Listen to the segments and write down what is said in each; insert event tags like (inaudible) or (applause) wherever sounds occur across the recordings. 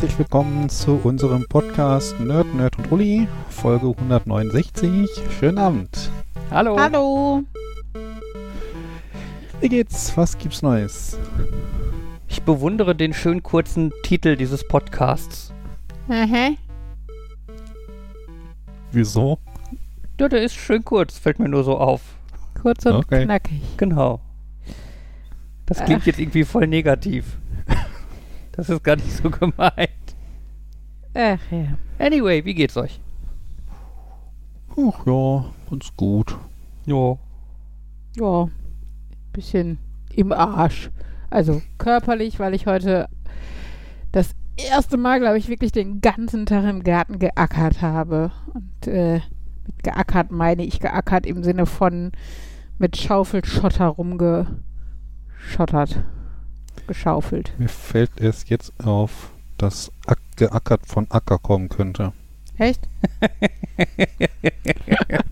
herzlich willkommen zu unserem Podcast Nerd, Nerd und Uli, Folge 169. Schönen Abend. Hallo. Hallo. Wie geht's? Was gibt's Neues? Ich bewundere den schön kurzen Titel dieses Podcasts. Aha. Wieso? Ja, der ist schön kurz, fällt mir nur so auf. Kurz und Okay. knackig. Genau. Das klingt jetzt irgendwie voll negativ. Das ist gar nicht so gemeint. Ach ja. Anyway, wie geht's euch? Ach ja, ganz gut. Jo. Ja. Bisschen im Arsch. Also körperlich, weil ich heute das erste Mal, glaube ich, wirklich den ganzen Tag im Garten geackert habe. Und äh, mit geackert meine ich geackert im Sinne von mit Schaufelschotter rumgeschottert. Geschaufelt. Mir fällt es jetzt auf, dass Ack geackert von Acker kommen könnte. Echt? (laughs)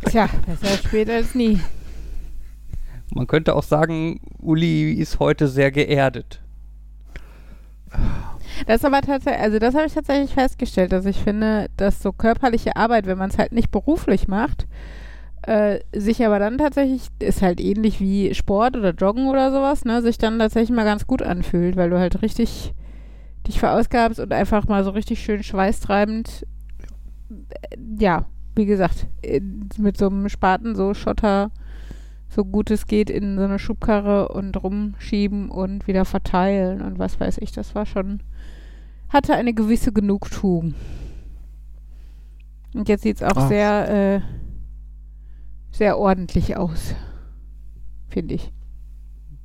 Tja, besser spät als nie. Man könnte auch sagen, Uli ist heute sehr geerdet. Das ist aber tatsächlich, also das habe ich tatsächlich festgestellt, dass ich finde, dass so körperliche Arbeit, wenn man es halt nicht beruflich macht, äh, sich aber dann tatsächlich, ist halt ähnlich wie Sport oder Joggen oder sowas, ne, sich dann tatsächlich mal ganz gut anfühlt, weil du halt richtig dich verausgabst und einfach mal so richtig schön schweißtreibend, äh, ja, wie gesagt, in, mit so einem Spaten so Schotter so gut es geht in so eine Schubkarre und rumschieben und wieder verteilen und was weiß ich, das war schon hatte eine gewisse Genugtuung. Und jetzt sieht es auch Ach. sehr, äh, sehr ordentlich aus. Finde ich.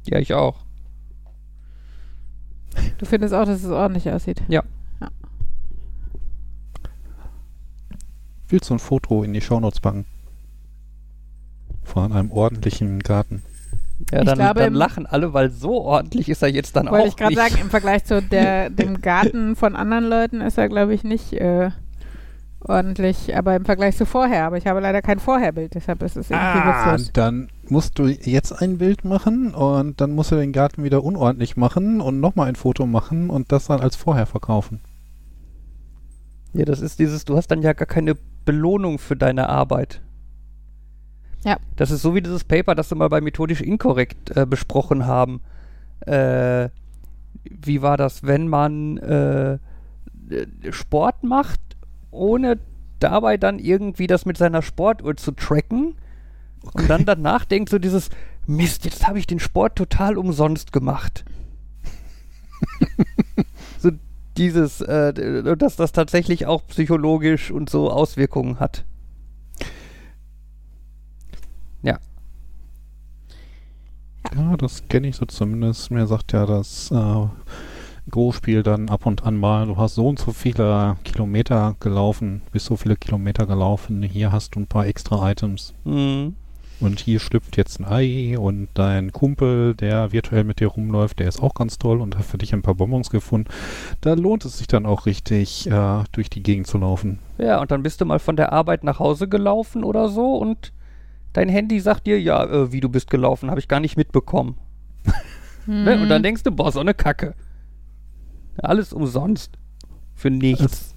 Ja, ich auch. Du findest auch, dass es ordentlich aussieht? Willst du ein Foto in die Shownotes packen? Von einem ordentlichen Garten. Ja, Ich dann, glaube, dann lachen alle, weil so ordentlich ist er jetzt dann Wollte auch ich gerade nicht. sagen, im Vergleich zu der, (laughs) dem Garten von anderen Leuten ist er, glaube ich, nicht äh, ordentlich, aber im Vergleich zu vorher. Aber ich habe leider kein Vorherbild, deshalb ist es irgendwie Ah, witzlos. dann musst du jetzt ein Bild machen und dann musst du den Garten wieder unordentlich machen und nochmal ein Foto machen und das dann als vorher verkaufen. Ja, das ist dieses, du hast dann ja gar keine Belohnung für deine Arbeit. Ja. Das ist so wie dieses Paper, das wir mal bei Methodisch Inkorrekt äh, besprochen haben. Äh, wie war das, wenn man äh, äh, Sport macht, ohne dabei dann irgendwie das mit seiner Sportuhr zu tracken und dann danach denkt so dieses Mist, jetzt habe ich den Sport total umsonst gemacht. (laughs) so dieses, äh, dass das tatsächlich auch psychologisch und so Auswirkungen hat. Ja, das kenne ich so zumindest. Mir sagt ja das äh, Go-Spiel dann ab und an mal, du hast so und so viele Kilometer gelaufen, bis so viele Kilometer gelaufen, hier hast du ein paar extra Items. Mhm. Und hier schlüpft jetzt ein Ei und dein Kumpel, der virtuell mit dir rumläuft, der ist auch ganz toll und hat für dich ein paar Bonbons gefunden. Da lohnt es sich dann auch richtig, äh, durch die Gegend zu laufen. Ja, und dann bist du mal von der Arbeit nach Hause gelaufen oder so und dein Handy sagt dir, ja, äh, wie du bist gelaufen, habe ich gar nicht mitbekommen. (laughs) Ne? Und dann Mhm. denkst du, boah, so eine Kacke. Alles umsonst. Für nichts.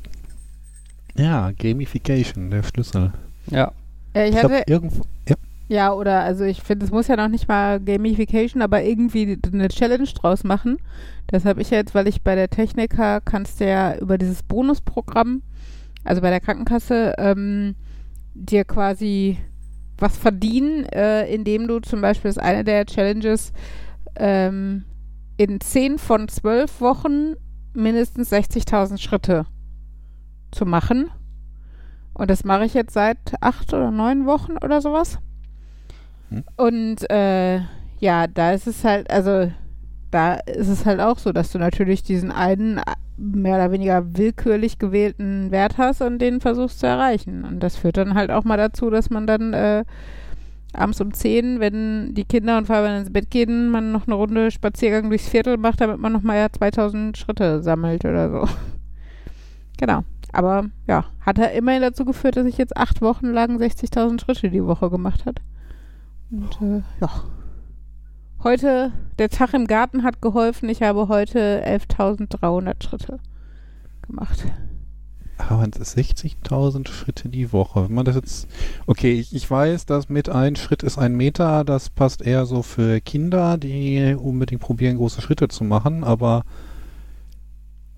Ja, Gamification, der Schlüssel. Ja. ja, ich Ich hatte, glaube, irgendwo. Ja, Ja, oder also ich finde, es muss ja noch nicht mal Gamification, aber irgendwie eine Challenge draus machen. Das habe ich jetzt, weil ich bei der Techniker kannst du ja über dieses Bonusprogramm, also bei der Krankenkasse, ähm, dir quasi was verdienen, äh, indem du zum Beispiel das ist eine der Challenges ähm, in 10 von 12 Wochen mindestens 60.000 Schritte zu machen. Und das mache ich jetzt seit acht oder neun Wochen oder sowas. Hm. Und äh, ja, da ist es halt, also da ist es halt auch so, dass du natürlich diesen einen äh, mehr oder weniger willkürlich gewählten Wert hast und den versuchst zu erreichen. Und das führt dann halt auch mal dazu, dass man dann äh, abends um 10, wenn die Kinder und Fabian ins Bett gehen, man noch eine Runde Spaziergang durchs Viertel macht, damit man noch mal ja 2000 Schritte sammelt oder so. (laughs) Genau. Aber ja, hat er immerhin dazu geführt, dass ich jetzt acht Wochen lang 60.000 Schritte die Woche gemacht hat. Und äh, ja. Heute, der Tag im Garten hat geholfen. Ich habe heute 11.300 Schritte gemacht. Aber 60.000 Schritte die Woche. Wenn man das jetzt, okay, ich, ich weiß, dass mit ein Schritt ist ein Meter, das passt eher so für Kinder, die unbedingt probieren, große Schritte zu machen, aber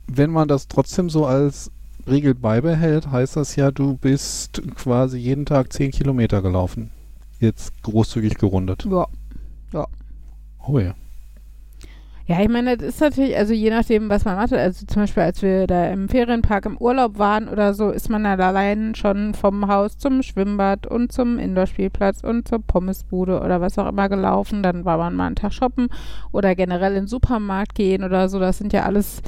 wenn man das trotzdem so als Regel beibehält, heißt das ja, du bist quasi jeden Tag 10 Kilometer gelaufen. Jetzt großzügig gerundet. Ja. Oh ja. Ja, ich meine, das ist natürlich, also je nachdem, was man macht, also zum Beispiel, als wir da im Ferienpark im Urlaub waren oder so, ist man dann allein schon vom Haus zum Schwimmbad und zum Indoor-Spielplatz und zur Pommesbude oder was auch immer gelaufen. Dann war man mal einen Tag shoppen oder generell in den Supermarkt gehen oder so. Das sind ja alles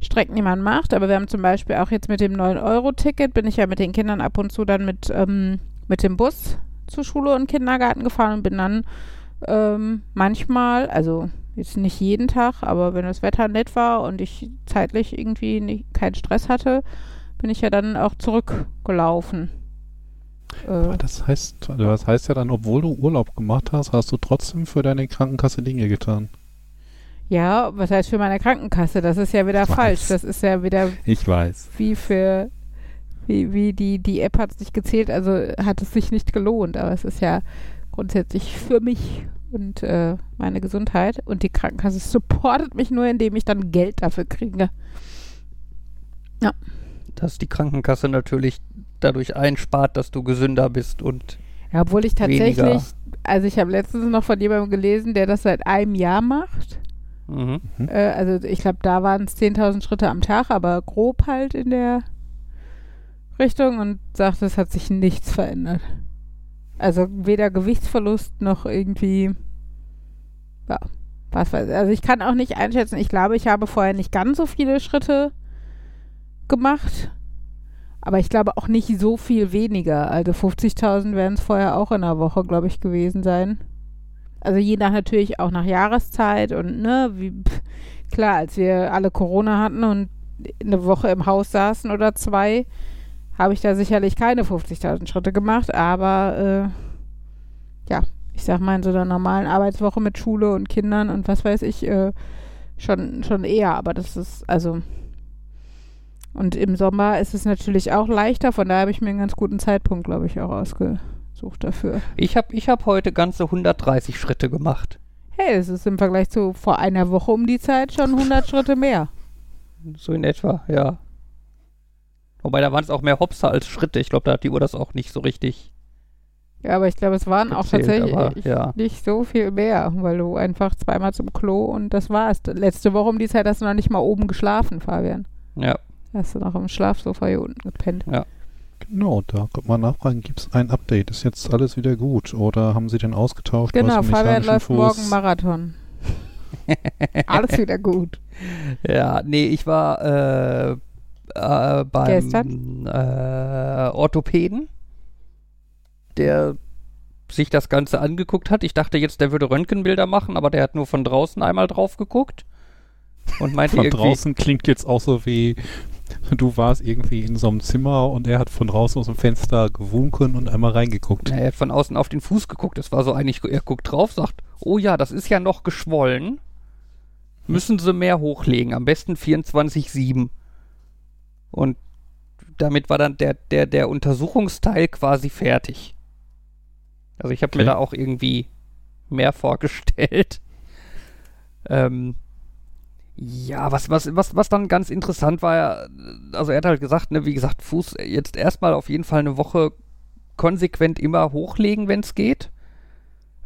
Strecken, die man macht. Aber wir haben zum Beispiel auch jetzt mit dem 9-Euro-Ticket, bin ich ja mit den Kindern ab und zu dann mit, ähm, mit dem Bus zur Schule und Kindergarten gefahren und bin dann ähm, manchmal, also jetzt nicht jeden Tag, aber wenn das Wetter nett war und ich zeitlich irgendwie nicht, keinen Stress hatte, bin ich ja dann auch zurückgelaufen. Aber das heißt, das heißt ja dann, obwohl du Urlaub gemacht hast, hast du trotzdem für deine Krankenkasse Dinge getan. Ja, was heißt für meine Krankenkasse? Das ist ja wieder Ich falsch. weiß. Das ist ja wieder Ich weiß. wie für wie, wie die, die App hat es nicht gezählt, also hat es sich nicht gelohnt. Aber es ist ja grundsätzlich für mich und äh, meine Gesundheit. Und die Krankenkasse supportet mich nur, indem ich dann Geld dafür kriege. Dass die Krankenkasse natürlich dadurch einspart, dass du gesünder bist und Ja, obwohl ich tatsächlich, Weniger. also ich habe letztens noch von jemandem gelesen, der das seit einem Jahr macht. mhm. Äh, also ich glaube, da waren es 10.000 Schritte am Tag, aber grob halt in der Richtung und sagt, es hat sich nichts verändert. Also weder Gewichtsverlust noch irgendwie, ja, was weiß ich. Also ich kann auch nicht einschätzen. Ich glaube, ich habe vorher nicht ganz so viele Schritte gemacht, aber ich glaube auch nicht so viel weniger. Also 50.000 werden es vorher auch in einer Woche, glaube ich, gewesen sein. Also je nach natürlich auch nach Jahreszeit und ne, wie pff, klar, als wir alle Corona hatten und eine Woche im Haus saßen oder zwei, habe ich da sicherlich keine 50.000 Schritte gemacht, aber äh, ja, ich sag mal in so einer normalen Arbeitswoche mit Schule und Kindern und was weiß ich, äh, schon, schon eher, aber das ist, also und im Sommer ist es natürlich auch leichter, von daher habe ich mir einen ganz guten Zeitpunkt, glaube ich, auch ausgesucht dafür. ich habe ich hab heute ganze 130 Schritte gemacht. Hey, es ist im Vergleich zu vor einer Woche um die Zeit schon 100 Schritte mehr. So in etwa, ja. Wobei da waren es auch mehr Hopser als Schritte. Ich glaube, da hat die Uhr das auch nicht so richtig. Ja, aber ich glaube, es waren auch Gezählt, tatsächlich aber, ja. nicht so viel mehr, weil du einfach zweimal zum Klo und das war's. Letzte Woche um die Zeit hast du noch nicht mal oben geschlafen, Fabian. Ja. Hast du noch im Schlafsofa hier unten gepennt. Genau, da könnte man nachfragen, gibt es ein Update? Ist jetzt alles wieder gut? Oder haben sie den ausgetauscht? Genau, Fabian läuft Fuß? morgen Marathon. (laughs) Alles wieder gut. Ja, nee, ich war äh, äh, beim äh, Orthopäden, der sich das Ganze angeguckt hat. Ich dachte jetzt, der würde Röntgenbilder machen, aber der hat nur von draußen einmal drauf geguckt und (laughs) meinte Von draußen klingt jetzt auch so wie, du warst irgendwie in so einem Zimmer und er hat von draußen aus dem Fenster gewunken und einmal reingeguckt. Na, er hat von außen auf den Fuß geguckt. Das war so eigentlich, er guckt drauf, sagt, oh ja, das ist ja noch geschwollen. Müssen sie mehr hochlegen, am besten 24,7. Und damit war dann der, der, der Untersuchungsteil quasi fertig. Also ich habe mir Okay. da auch irgendwie mehr (laughs) vorgestellt. Ähm, ja, was, was, was, was dann ganz interessant war, ja, also er hat halt gesagt, ne, wie gesagt, Fuß jetzt erstmal auf jeden Fall eine Woche konsequent immer hochlegen, wenn es geht.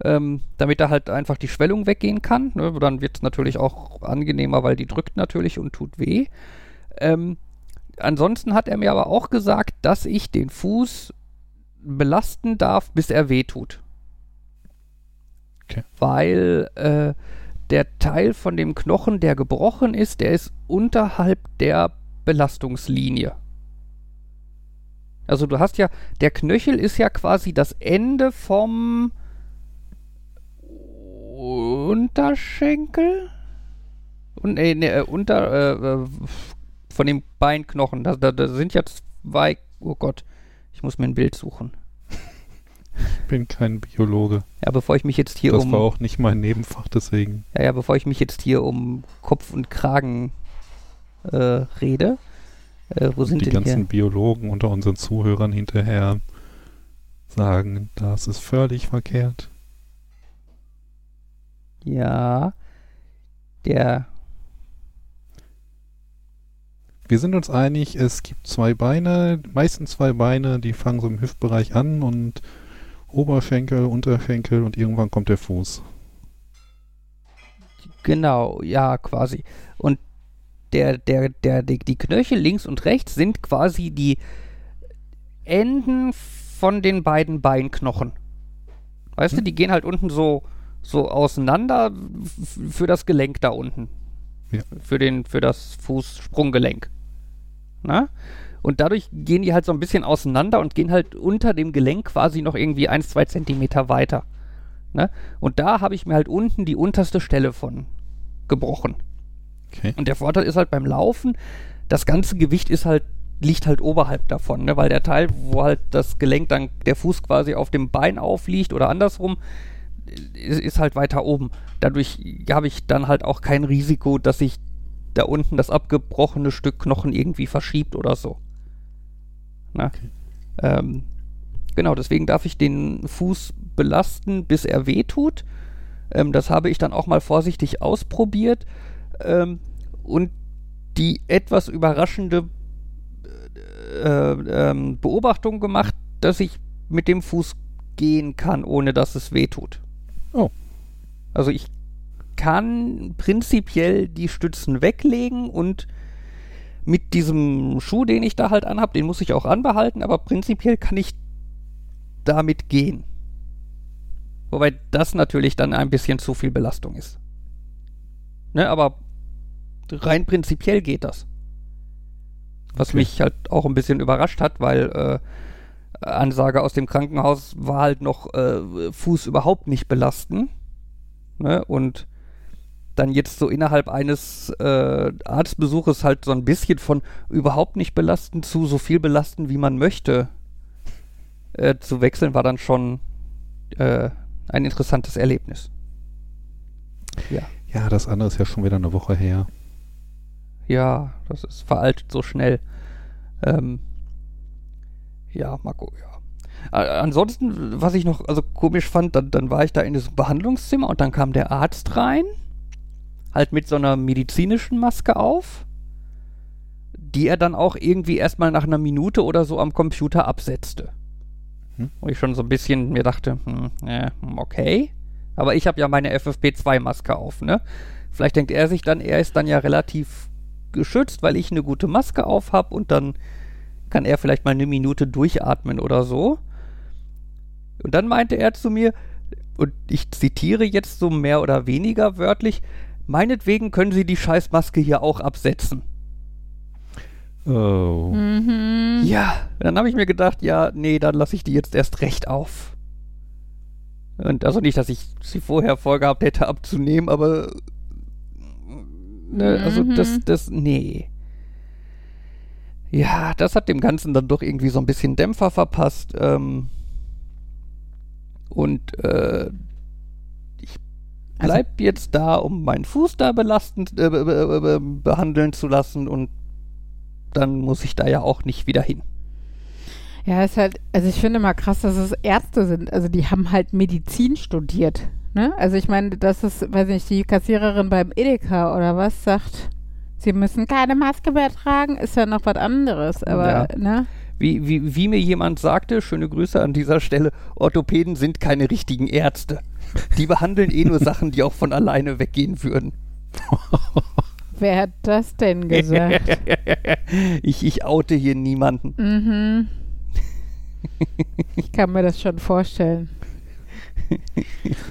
Ähm, damit da halt einfach die Schwellung weggehen kann. Ne? Dann wird es natürlich auch angenehmer, weil die drückt natürlich und tut weh. Ähm, ansonsten hat er mir aber auch gesagt, dass ich den Fuß belasten darf, bis er weh tut. Okay. Weil äh, der Teil von dem Knochen, der gebrochen ist, der ist unterhalb der Belastungslinie. Also du hast ja, der Knöchel ist ja quasi das Ende vom Unterschenkel? Und, nee, nee, äh, unter, äh, äh, von dem Beinknochen. Da, da, da sind ja zwei, oh Gott, ich muss mir ein Bild suchen. Ich bin kein Biologe. Ja, bevor ich mich jetzt hier das um, war auch nicht mein Nebenfach, deswegen. ja, ja, bevor ich mich jetzt hier um Kopf und Kragen äh, rede. Äh, wo sind die ganzen hier? Biologen unter unseren Zuhörern hinterher sagen, das ist völlig verkehrt. Ja. Der. Wir sind uns einig, es gibt zwei Beine, meistens zwei Beine, die fangen so im Hüftbereich an und Oberschenkel, Unterschenkel und irgendwann kommt der Fuß. Genau, ja, quasi. Und der, der, der, die, die Knöchel links und rechts sind quasi die Enden von den beiden Beinknochen. Weißt du, Hm. die gehen halt unten so, so auseinander für das Gelenk da unten. Ja. Für, den, für das Fußsprunggelenk. Na? Und dadurch gehen die halt so ein bisschen auseinander und gehen halt unter dem Gelenk quasi noch irgendwie 1, 2 Zentimeter weiter. Ne? Und da habe ich mir halt unten die unterste Stelle von gebrochen. Okay. Und der Vorteil ist halt beim Laufen, das ganze Gewicht ist halt, liegt halt oberhalb davon, ne? weil der Teil, wo halt das Gelenk dann, der Fuß quasi auf dem Bein aufliegt oder andersrum, ist, ist halt weiter oben. Dadurch habe ich dann halt auch kein Risiko, dass sich da unten das abgebrochene Stück Knochen irgendwie verschiebt oder so. Na? Okay. Ähm, genau, deswegen darf ich den Fuß belasten, bis er weh tut. Ähm, das habe ich dann auch mal vorsichtig ausprobiert ähm, und die etwas überraschende äh, ähm, Beobachtung gemacht, dass ich mit dem Fuß gehen kann, ohne dass es weh tut. Oh. Also ich kann prinzipiell die Stützen weglegen und mit diesem Schuh, den ich da halt anhab, den muss ich auch anbehalten, aber prinzipiell kann ich damit gehen. Wobei das natürlich dann ein bisschen zu viel Belastung ist. Ne, aber rein prinzipiell geht das. Was Okay. mich halt auch ein bisschen überrascht hat, weil äh, Ansage aus dem Krankenhaus war halt noch äh, Fuß überhaupt nicht belasten. Ne? Und dann jetzt so innerhalb eines äh, Arztbesuches halt so ein bisschen von überhaupt nicht belasten zu so viel belasten, wie man möchte, äh, zu wechseln, war dann schon äh, ein interessantes Erlebnis. Ja. Ja, das andere ist ja schon wieder eine Woche her. Ja, das ist veraltet so schnell. Ähm, ja, Marco, ja. Ansonsten, was ich noch also komisch fand, dann, dann war ich da in diesem Behandlungszimmer und dann kam der Arzt rein, halt mit so einer medizinischen Maske auf, die er dann auch irgendwie erstmal nach einer Minute oder so am Computer absetzte. Hm. Wo ich schon so ein bisschen mir dachte, hm, äh, okay. Aber ich habe ja meine FFP2-Maske auf, ne? Vielleicht denkt er sich dann, er ist dann ja relativ geschützt, weil ich eine gute Maske auf habe und dann kann er vielleicht mal eine Minute durchatmen oder so. Und dann meinte er zu mir, und ich zitiere jetzt so mehr oder weniger wörtlich, meinetwegen können Sie die Scheißmaske hier auch absetzen. Oh. Mhm. Ja, dann habe ich mir gedacht, ja, nee, dann lasse ich die jetzt erst recht auf. Und also nicht, dass ich sie vorher vorgehabt hätte abzunehmen, aber ne, also Mhm. das, das, nee. Ja, das hat dem Ganzen dann doch irgendwie so ein bisschen Dämpfer verpasst. Ähm, und äh, Also- bleib jetzt da, um meinen Fuß da belastend äh, be be be behandeln zu lassen und dann muss ich da ja auch nicht wieder hin. Ja, ist halt, also ich finde mal krass, dass es Ärzte sind. Also die haben halt Medizin studiert. Ne? Also ich meine, das ist, weiß nicht, die Kassiererin beim Edeka oder was sagt, sie müssen keine Maske mehr tragen, ist ja noch was anderes. Aber, Ja. ne? Wie, wie, wie mir jemand sagte, schöne Grüße an dieser Stelle, Orthopäden sind keine richtigen Ärzte. Die behandeln eh nur Sachen, die auch von alleine weggehen würden. (laughs) Wer hat das denn gesagt? (laughs) ich, ich oute hier niemanden. mhm. Ich kann mir das schon vorstellen.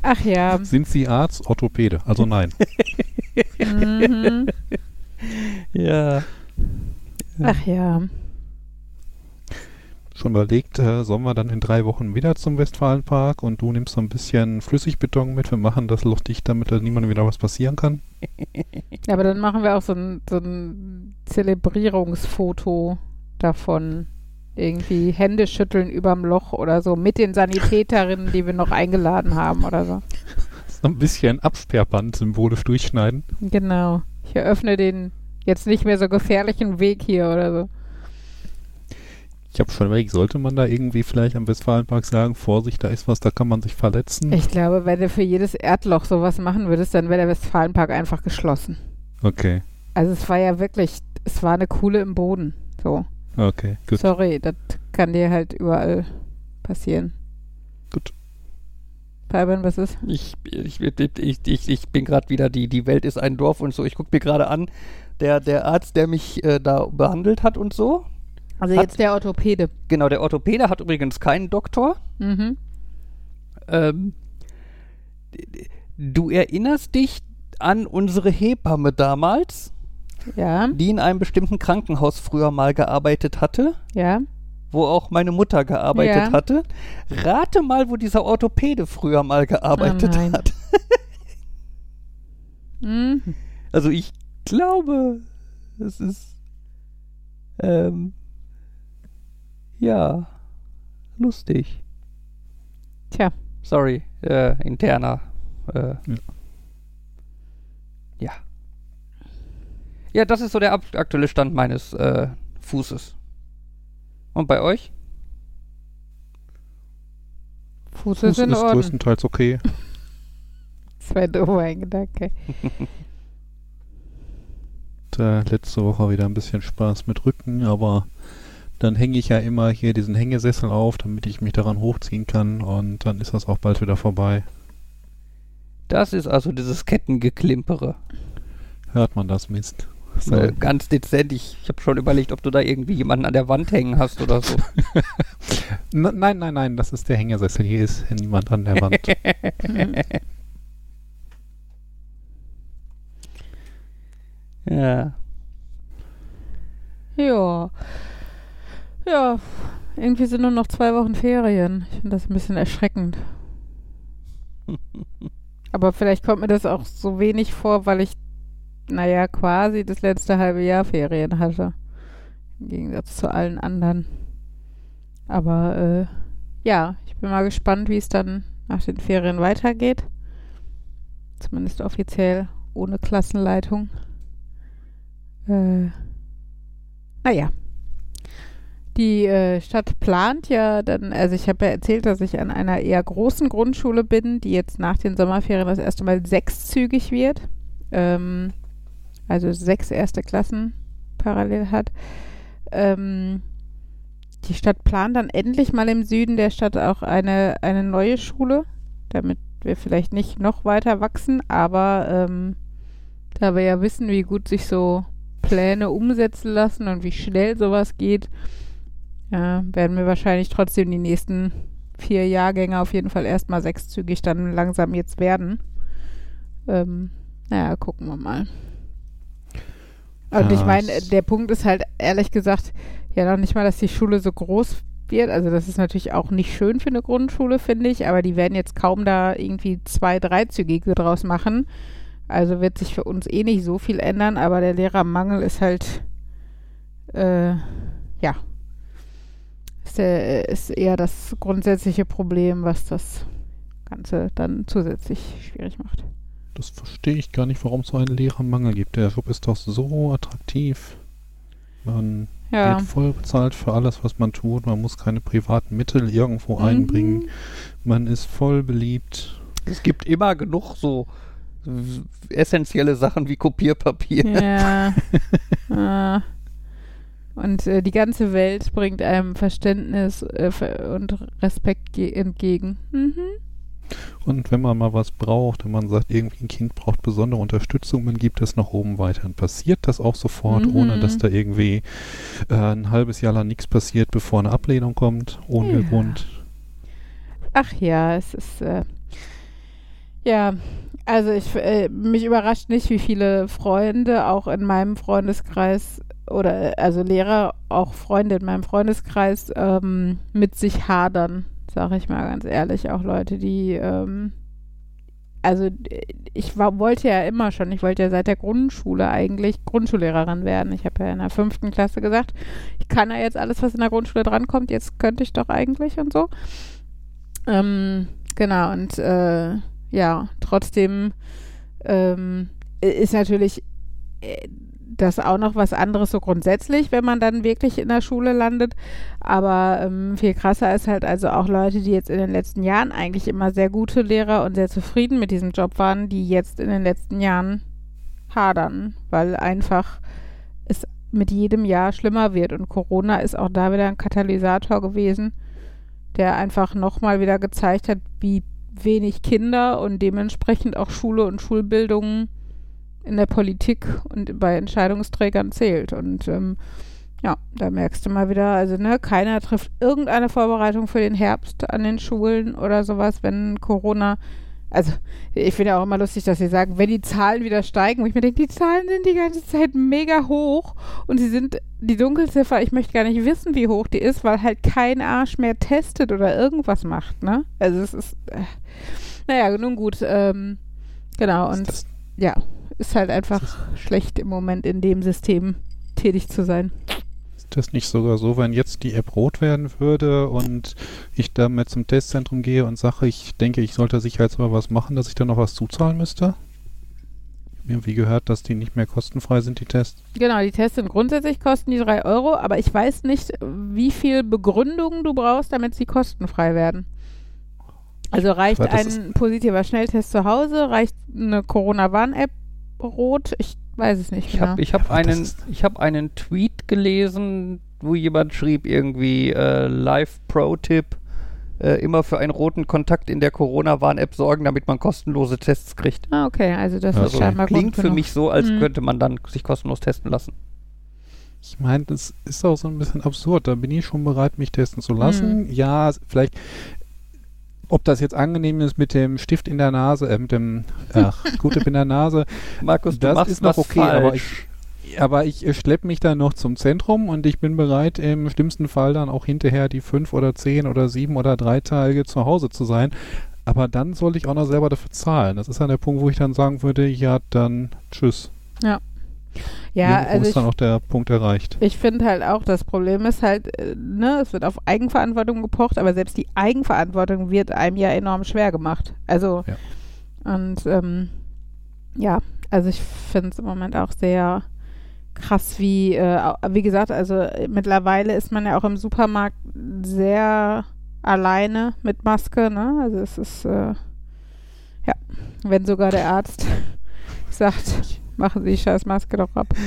Ach ja. Sind Sie Arzt, Orthopäde? Also nein. Mhm. (laughs) Ja. Ach ja. Schon überlegt, äh, sollen wir dann in drei Wochen wieder zum Westfalenpark und du nimmst so ein bisschen Flüssigbeton mit, wir machen das luftdicht, damit da niemandem wieder was passieren kann. Ja, aber dann machen wir auch so ein, so ein Zelebrierungsfoto davon. Irgendwie Hände schütteln überm Loch oder so mit den Sanitäterinnen, die wir noch eingeladen haben oder so. (laughs) So ein bisschen Absperrband symbolisch durchschneiden. Genau. Ich eröffne den jetzt nicht mehr so gefährlichen Weg hier oder so. Ich habe schon überlegt, sollte man da irgendwie vielleicht am Westfalenpark sagen, Vorsicht, da ist was, da kann man sich verletzen? Ich glaube, wenn du für jedes Erdloch sowas machen würdest, dann wäre der Westfalenpark einfach geschlossen. Okay, Also es war ja wirklich, es war eine Kuhle im Boden. So. okay, gut. Sorry, das kann dir halt überall passieren. Gut. Fabian, was ist? Ich, ich, ich, ich, ich bin gerade wieder, die, die Welt ist ein Dorf und so. Ich gucke mir gerade an, der, der Arzt, der mich äh, da behandelt hat und so. Also jetzt der Orthopäde. Genau, der Orthopäde hat übrigens keinen Doktor. Mhm. Ähm, du erinnerst dich an unsere Hebamme damals, Ja, die in einem bestimmten Krankenhaus früher mal gearbeitet hatte, ja. wo auch meine Mutter gearbeitet Ja. hatte. Rate mal, wo dieser Orthopäde früher mal gearbeitet Oh hat. (laughs) Mhm. Also ich glaube, es ist ähm, ja lustig. Tja. Sorry, äh, interner. Äh, Ja. ja. Ja, das ist so der aktuelle Stand meines äh, Fußes. Und bei euch? Fuß Fuß ist in ist Ordnung. größtenteils okay. (laughs) Das war doof ein Gedanke. (laughs) Hatte letzte Woche wieder ein bisschen Spaß mit Rücken, aber dann hänge ich ja immer hier diesen Hängesessel auf, damit ich mich daran hochziehen kann und dann ist das auch bald wieder vorbei. Das ist also dieses Kettengeklimpere. Hört man das Mist? So. Äh, ganz dezent. Ich, ich habe schon überlegt, ob du da irgendwie jemanden an der Wand hängen hast oder so. (laughs) Nein, nein, nein, das ist der Hängesessel. Hier ist niemand an der Wand. (laughs) ja. Ja. Ja. Irgendwie sind nur noch zwei Wochen Ferien. Ich finde das ein bisschen erschreckend. (laughs) Aber vielleicht kommt mir das auch so wenig vor, weil ich, naja, quasi das letzte halbe Jahr Ferien hatte. Im Gegensatz zu allen anderen. Aber äh, ja, ich bin mal gespannt, wie es dann nach den Ferien weitergeht. Zumindest offiziell ohne Klassenleitung. Äh, naja. Die äh, Stadt plant ja dann, also ich habe ja erzählt, dass ich an einer eher großen Grundschule bin, die jetzt nach den Sommerferien das erste Mal sechszügig wird. Ähm, also sechs erste Klassen parallel hat. Ähm, die Stadt plant dann endlich mal im Süden der Stadt auch eine, eine neue Schule, damit wir vielleicht nicht noch weiter wachsen, aber ähm, da wir ja wissen, wie gut sich so Pläne umsetzen lassen und wie schnell sowas geht, ja, werden wir wahrscheinlich trotzdem die nächsten vier Jahrgänge auf jeden Fall erstmal sechszügig dann langsam jetzt werden. Ähm, naja, gucken wir mal. Und Ja, ich meine, der Punkt ist halt ehrlich gesagt ja noch nicht mal, dass die Schule so groß wird. Also das ist natürlich auch nicht schön für eine Grundschule, finde ich, aber die werden jetzt kaum da irgendwie zwei, dreizügige draus machen. Also wird sich für uns eh nicht so viel ändern, aber der Lehrermangel ist halt, äh, ja, ist, der, ist eher das grundsätzliche Problem, was das Ganze dann zusätzlich schwierig macht. Das verstehe ich gar nicht, warum es so einen Lehrermangel gibt. Der Job ist doch so attraktiv. Man Ja. wird voll bezahlt für alles, was man tut. Man muss keine privaten Mittel irgendwo Mhm. einbringen. Man ist voll beliebt. Es gibt immer genug so essentielle Sachen wie Kopierpapier. Ja. (laughs) ah. Und äh, die ganze Welt bringt einem Verständnis äh, und Respekt ge- entgegen. Mhm. Und wenn man mal was braucht, wenn man sagt, irgendwie ein Kind braucht besondere Unterstützung, man gibt es nach oben weiter. Dann passiert das auch sofort, Mhm. ohne dass da irgendwie äh, ein halbes Jahr lang nichts passiert, bevor eine Ablehnung kommt, ohne Ja. Grund. Ach ja, es ist äh, ja, also ich äh, mich überrascht nicht, wie viele Freunde auch in meinem Freundeskreis oder also Lehrer, auch Freunde in meinem Freundeskreis ähm, mit sich hadern, sage ich mal ganz ehrlich, auch Leute, die ähm, also äh, ich war, wollte ja immer schon, ich wollte ja seit der Grundschule eigentlich Grundschullehrerin werden. Ich habe ja in der fünften Klasse gesagt, ich kann ja jetzt alles, was in der Grundschule drankommt, jetzt könnte ich doch eigentlich und so. Ähm, genau, und äh, ja, trotzdem ähm, ist natürlich äh, das auch noch was anderes so grundsätzlich, wenn man dann wirklich in der Schule landet. Aber ähm, viel krasser ist halt also auch Leute, die jetzt in den letzten Jahren eigentlich immer sehr gute Lehrer und sehr zufrieden mit diesem Job waren, die jetzt in den letzten Jahren hadern, weil einfach es mit jedem Jahr schlimmer wird. Und Corona ist auch da wieder ein Katalysator gewesen, der einfach nochmal wieder gezeigt hat, wie wenig Kinder und dementsprechend auch Schule und Schulbildung in der Politik und bei Entscheidungsträgern zählt. Und ähm, ja, da merkst du mal wieder, also ne, keiner trifft irgendeine Vorbereitung für den Herbst an den Schulen oder sowas, wenn Corona also ich finde ja auch immer lustig, dass sie sagen, wenn die Zahlen wieder steigen, wo ich mir denke, die Zahlen sind die ganze Zeit mega hoch und sie sind die Dunkelziffer, ich möchte gar nicht wissen, wie hoch die ist, weil halt kein Arsch mehr testet oder irgendwas macht, ne? Also es ist, äh, naja, nun gut, ähm, genau und ja, ist halt einfach schlecht im Moment in dem System tätig zu sein das nicht sogar so, wenn jetzt die App rot werden würde und ich damit zum Testzentrum gehe und sage, ich denke, ich sollte sicherheitshalber was machen, dass ich dann noch was zuzahlen müsste? Irgendwie gehört, dass die nicht mehr kostenfrei sind, die Tests. Genau, die Tests sind grundsätzlich kosten die 3 Euro, aber ich weiß nicht, wie viel Begründung du brauchst, damit sie kostenfrei werden. Also reicht ein positiver Schnelltest zu Hause, reicht eine Corona-Warn-App rot? Ich weiß es nicht. Ich genau. habe ich hab einen, hab einen Tweet gelesen, wo jemand schrieb irgendwie äh, Live-Pro-Tipp, äh, immer für einen roten Kontakt in der Corona-Warn-App sorgen, damit man kostenlose Tests kriegt. Ah, okay, also das also ist scheinbar Klingt für mich so, als mhm. könnte man dann sich kostenlos testen lassen. Ich meine, das ist auch so ein bisschen absurd. Da bin ich schon bereit, mich testen zu lassen. Mhm. Ja, vielleicht ob das jetzt angenehm ist mit dem Stift in der Nase, äh, mit dem ach, (laughs) Q-Tip in der Nase, Markus, das ist noch okay, falsch. aber ich, aber ich äh, schleppe mich dann noch zum Zentrum und ich bin bereit, im schlimmsten Fall dann auch hinterher die fünf oder zehn oder sieben oder drei Tage zu Hause zu sein. Aber dann soll ich auch noch selber dafür zahlen. Das ist dann der Punkt, wo ich dann sagen würde, ja, dann tschüss. Ja. Ja, Irgendwo also ist dann auch der Punkt erreicht. Ich finde halt auch, das Problem ist halt, äh, ne, es wird auf Eigenverantwortung gepocht, aber selbst die Eigenverantwortung wird einem ja enorm schwer gemacht. Also, ja. und ähm, ja, also ich finde es im Moment auch sehr krass, wie, äh, wie gesagt, also mittlerweile ist man ja auch im Supermarkt sehr alleine mit Maske, ne? Also es ist, äh, ja, wenn sogar der Arzt (laughs) sagt, Machen Sie die scheiß Maske doch ab. (laughs)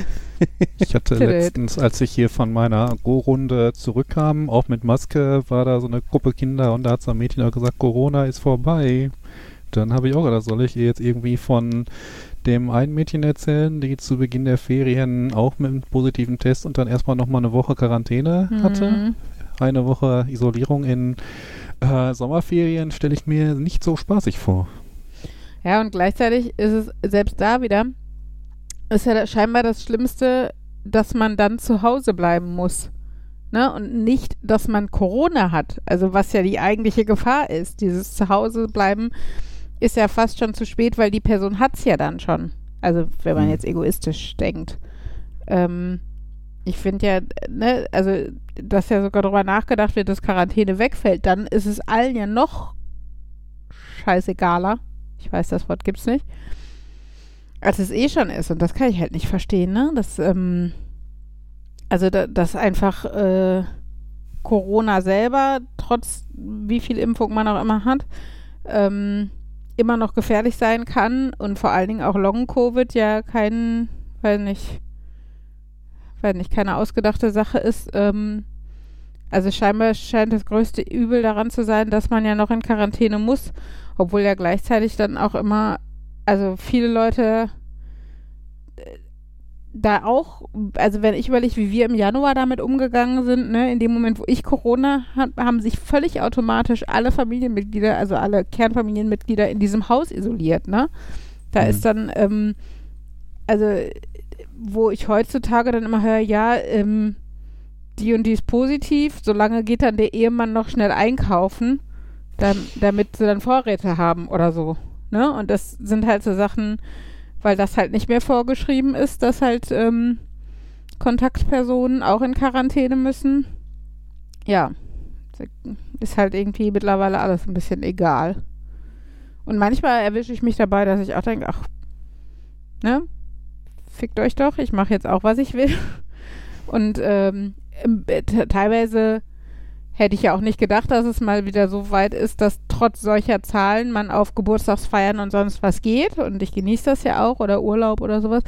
Ich hatte letztens, als ich hier von meiner Go-Runde zurückkam, auch mit Maske, war da so eine Gruppe Kinder und da hat so ein Mädchen auch gesagt, Corona ist vorbei. Dann habe ich auch gedacht, soll ich ihr jetzt irgendwie von dem einen Mädchen erzählen, die zu Beginn der Ferien auch mit einem positiven Test und dann erstmal nochmal eine Woche Quarantäne mhm. hatte. Eine Woche Isolierung in äh, Sommerferien stelle ich mir nicht so spaßig vor. Ja, und gleichzeitig ist es selbst da wieder, ist ja scheinbar das Schlimmste, dass man dann zu Hause bleiben muss. Ne? Und nicht, dass man Corona hat. Also was ja die eigentliche Gefahr ist. Dieses Zuhause bleiben ist ja fast schon zu spät, weil die Person hat es ja dann schon. Also wenn man mhm. jetzt egoistisch denkt. Ähm, ich finde ja, ne, also dass ja sogar darüber nachgedacht wird, dass Quarantäne wegfällt, dann ist es allen ja noch scheißegaler. Ich weiß, das Wort gibt's nicht als es eh schon ist. Und das kann ich halt nicht verstehen, ne? Das, ähm, also, da, dass einfach äh, Corona selber, trotz wie viel Impfung man auch immer hat, ähm, immer noch gefährlich sein kann und vor allen Dingen auch Long-Covid ja kein, weiß nicht, weiß nicht, keine ausgedachte Sache ist. Ähm, also scheinbar scheint das größte Übel daran zu sein, dass man ja noch in Quarantäne muss, obwohl ja gleichzeitig dann auch immer also viele Leute äh, da auch, also wenn ich überlege, wie wir im Januar damit umgegangen sind, ne, in dem Moment, wo ich Corona habe, haben sich völlig automatisch alle Familienmitglieder, also alle Kernfamilienmitglieder in diesem Haus isoliert, ne? Da mhm. ist dann, ähm, also wo ich heutzutage dann immer höre, ja, ähm, die und die ist positiv, solange geht dann der Ehemann noch schnell einkaufen, dann, damit sie dann Vorräte haben oder so. Ne? Und das sind halt so Sachen, weil das halt nicht mehr vorgeschrieben ist, dass halt ähm, Kontaktpersonen auch in Quarantäne müssen. Ja, ist halt irgendwie mittlerweile alles ein bisschen egal. Und manchmal erwische ich mich dabei, dass ich auch denke, ach, ne? fickt euch doch, ich mache jetzt auch, was ich will. (laughs) Und ähm, teilweise hätte ich ja auch nicht gedacht, dass es mal wieder so weit ist, dass trotz solcher Zahlen man auf Geburtstagsfeiern und sonst was geht. Und ich genieße das ja auch oder Urlaub oder sowas.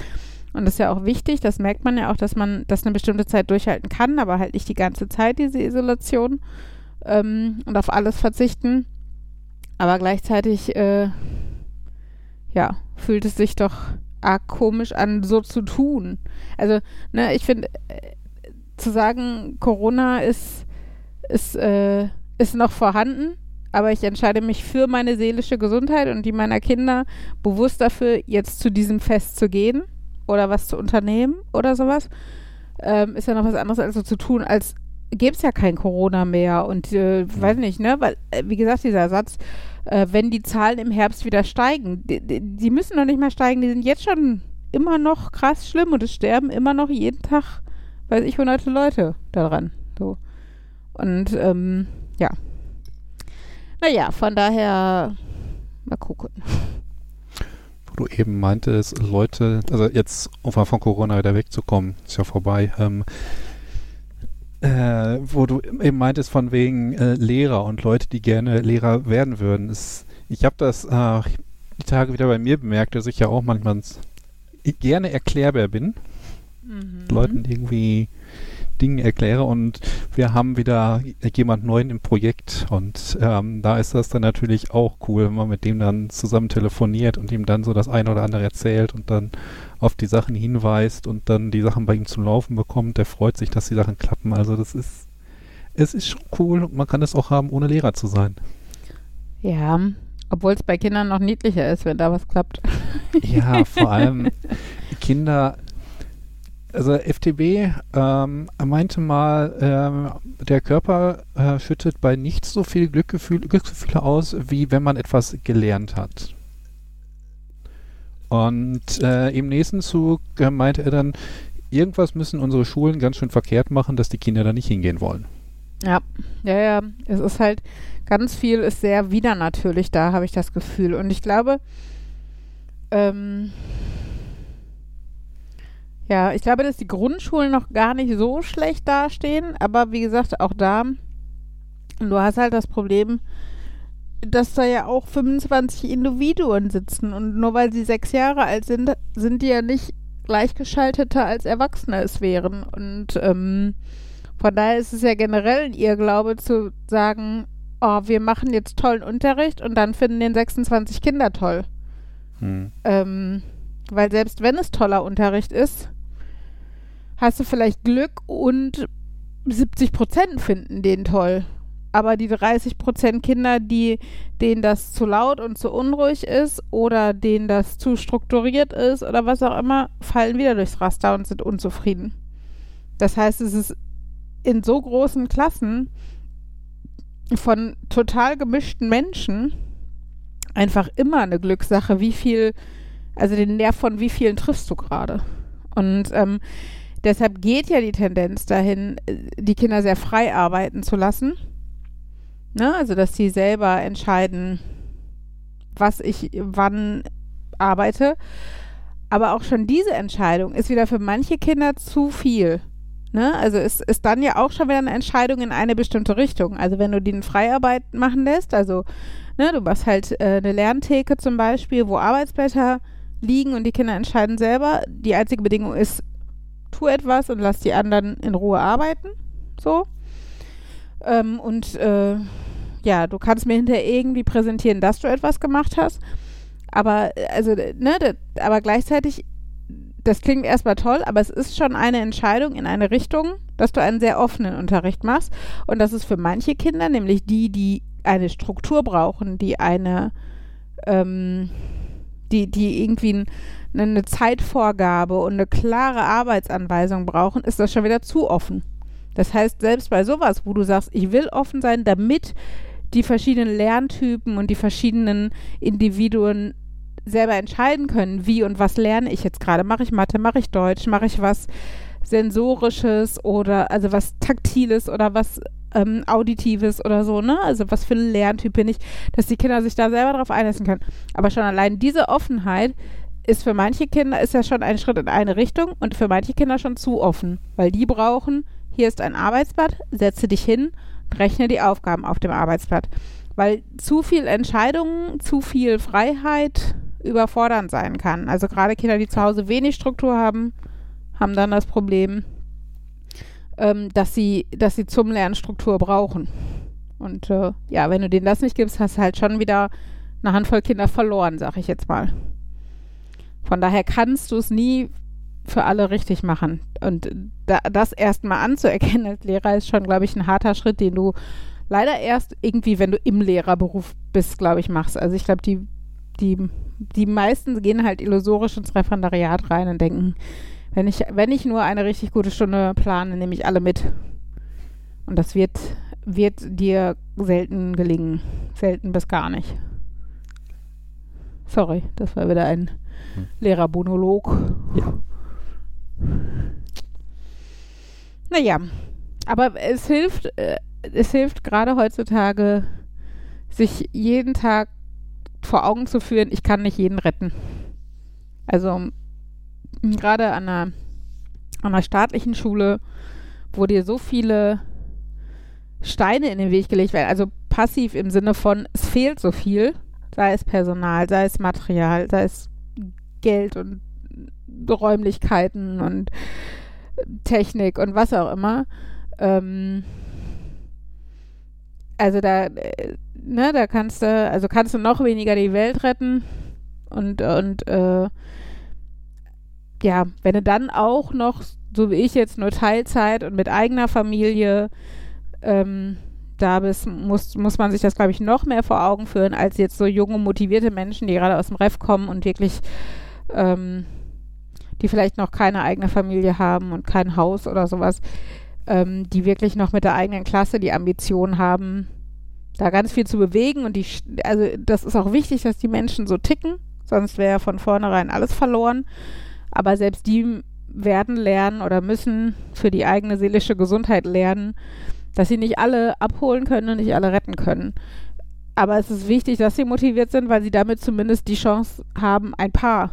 Und das ist ja auch wichtig, das merkt man ja auch, dass man das eine bestimmte Zeit durchhalten kann, aber halt nicht die ganze Zeit, diese Isolation ähm, und auf alles verzichten. Aber gleichzeitig, äh, ja, fühlt es sich doch arg komisch an, so zu tun. Also, ne, ich finde, äh, zu sagen, Corona ist, ist, äh, ist noch vorhanden, aber ich entscheide mich für meine seelische Gesundheit und die meiner Kinder bewusst dafür, jetzt zu diesem Fest zu gehen oder was zu unternehmen oder sowas, ähm, ist ja noch was anderes als so zu tun, als gäbe es ja kein Corona mehr und äh, weiß nicht, ne, weil, äh, wie gesagt, dieser Satz, äh, wenn die Zahlen im Herbst wieder steigen, die, die, die müssen noch nicht mehr steigen, die sind jetzt schon immer noch krass schlimm und es sterben immer noch jeden Tag, weiß ich, hunderte Leute daran, so. Und, ähm, ja. Naja, von daher, mal gucken wo du eben meintest, Leute, also jetzt, um von Corona wieder wegzukommen, ist ja vorbei, ähm, äh, wo du eben meintest von wegen äh, Lehrer und Leute, die gerne Lehrer werden würden. Es, ich habe das äh, die Tage wieder bei mir bemerkt, dass ich ja auch manchmal gerne erklärbar bin. Mhm. Leuten irgendwie Dinge erkläre und wir haben wieder jemand Neuen im Projekt und ähm, da ist das dann natürlich auch cool, wenn man mit dem dann zusammen telefoniert und ihm dann so das eine oder andere erzählt und dann auf die Sachen hinweist und dann die Sachen bei ihm zum Laufen bekommt. Der freut sich, dass die Sachen klappen. Also das ist, es ist schon cool und man kann es auch haben, ohne Lehrer zu sein. Ja, obwohl es bei Kindern noch niedlicher ist, wenn da was klappt. Ja, vor allem (laughs) Kinder also FTB ähm, meinte mal, ähm, der Körper äh, schüttet bei nichts so viel Glückgefühl, Glücksgefühle aus, wie wenn man etwas gelernt hat. Und äh, im nächsten Zug äh, meinte er dann, irgendwas müssen unsere Schulen ganz schön verkehrt machen, dass die Kinder da nicht hingehen wollen. Ja, ja, ja. Es ist halt, ganz viel ist sehr widernatürlich da, habe ich das Gefühl. Und ich glaube, ähm, ja, ich glaube, dass die Grundschulen noch gar nicht so schlecht dastehen, aber wie gesagt, auch da, du hast halt das Problem, dass da ja auch 25 Individuen sitzen und nur weil sie sechs Jahre alt sind, sind die ja nicht gleichgeschalteter als Erwachsene es wären. Und ähm, von daher ist es ja generell ihr Glaube zu sagen, oh, wir machen jetzt tollen Unterricht und dann finden den 26 Kinder toll. Hm. Ähm, weil selbst wenn es toller Unterricht ist, hast du vielleicht Glück und 70 Prozent finden den toll. Aber die 30 Prozent Kinder, die, denen das zu laut und zu unruhig ist oder denen das zu strukturiert ist oder was auch immer, fallen wieder durchs Raster und sind unzufrieden. Das heißt, es ist in so großen Klassen von total gemischten Menschen einfach immer eine Glückssache, wie viel, also den Nerv von wie vielen triffst du gerade. Und ähm, Deshalb geht ja die Tendenz dahin, äh, die Kinder sehr frei arbeiten zu lassen. Ne? Also, dass sie selber entscheiden, was ich wann arbeite. Aber auch schon diese Entscheidung ist wieder für manche Kinder zu viel. Ne? Also es ist dann ja auch schon wieder eine Entscheidung in eine bestimmte Richtung. Also wenn du den Freiarbeit machen lässt, also ne, du machst halt äh, eine Lerntheke zum Beispiel, wo Arbeitsblätter liegen und die Kinder entscheiden selber. Die einzige Bedingung ist, tu etwas und lass die anderen in Ruhe arbeiten. So. Ähm, und äh, ja, du kannst mir hinterher irgendwie präsentieren, dass du etwas gemacht hast. Aber, also, ne, aber gleichzeitig, das klingt erstmal toll, aber es ist schon eine Entscheidung in eine Richtung, dass du einen sehr offenen Unterricht machst. Und das ist für manche Kinder, nämlich die, die eine Struktur brauchen, die eine, ähm, die, die irgendwie ein eine Zeitvorgabe und eine klare Arbeitsanweisung brauchen, ist das schon wieder zu offen. Das heißt, selbst bei sowas, wo du sagst, ich will offen sein, damit die verschiedenen Lerntypen und die verschiedenen Individuen selber entscheiden können, wie und was lerne ich jetzt gerade. Mache ich Mathe, mache ich Deutsch, mache ich was Sensorisches oder also was Taktiles oder was ähm, Auditives oder so, ne? Also was für ein Lerntyp bin ich, dass die Kinder sich da selber darauf einlassen können. Aber schon allein diese Offenheit ist für manche Kinder ist ja schon ein Schritt in eine Richtung und für manche Kinder schon zu offen, weil die brauchen, hier ist ein Arbeitsblatt, setze dich hin, rechne die Aufgaben auf dem Arbeitsblatt. Weil zu viel Entscheidungen, zu viel Freiheit überfordernd sein kann. Also gerade Kinder, die zu Hause wenig Struktur haben, haben dann das Problem, ähm, dass, sie, dass sie zum Lernen Struktur brauchen. Und äh, ja, wenn du denen das nicht gibst, hast du halt schon wieder eine Handvoll Kinder verloren, sag ich jetzt mal. Von daher kannst du es nie für alle richtig machen. Und da, das erstmal anzuerkennen als Lehrer ist schon, glaube ich, ein harter Schritt, den du leider erst irgendwie, wenn du im Lehrerberuf bist, glaube ich, machst. Also ich glaube, die, die, die meisten gehen halt illusorisch ins Referendariat rein und denken, wenn ich, wenn ich nur eine richtig gute Stunde plane, nehme ich alle mit. Und das wird, wird dir selten gelingen. Selten bis gar nicht. Sorry, das war wieder ein hm. Lehrermonolog. Ja. Naja, aber es hilft, äh, es hilft gerade heutzutage, sich jeden Tag vor Augen zu führen, ich kann nicht jeden retten. Also gerade an einer, an einer staatlichen Schule, wo dir so viele Steine in den Weg gelegt werden, also passiv im Sinne von, es fehlt so viel, sei es Personal, sei es Material, sei es Geld und Räumlichkeiten und Technik und was auch immer. Ähm, also da, äh, ne, da kannst du, also kannst du noch weniger die Welt retten und, und äh, ja, wenn du dann auch noch, so wie ich jetzt, nur Teilzeit und mit eigener Familie ähm, da bist, muss, muss man sich das, glaube ich, noch mehr vor Augen führen, als jetzt so junge, motivierte Menschen, die gerade aus dem Ref kommen und wirklich ähm, die vielleicht noch keine eigene Familie haben und kein Haus oder sowas, ähm, die wirklich noch mit der eigenen Klasse die Ambition haben, da ganz viel zu bewegen. Und die, also das ist auch wichtig, dass die Menschen so ticken, sonst wäre von vornherein alles verloren. Aber selbst die werden lernen oder müssen für die eigene seelische Gesundheit lernen, dass sie nicht alle abholen können und nicht alle retten können. Aber es ist wichtig, dass sie motiviert sind, weil sie damit zumindest die Chance haben, ein paar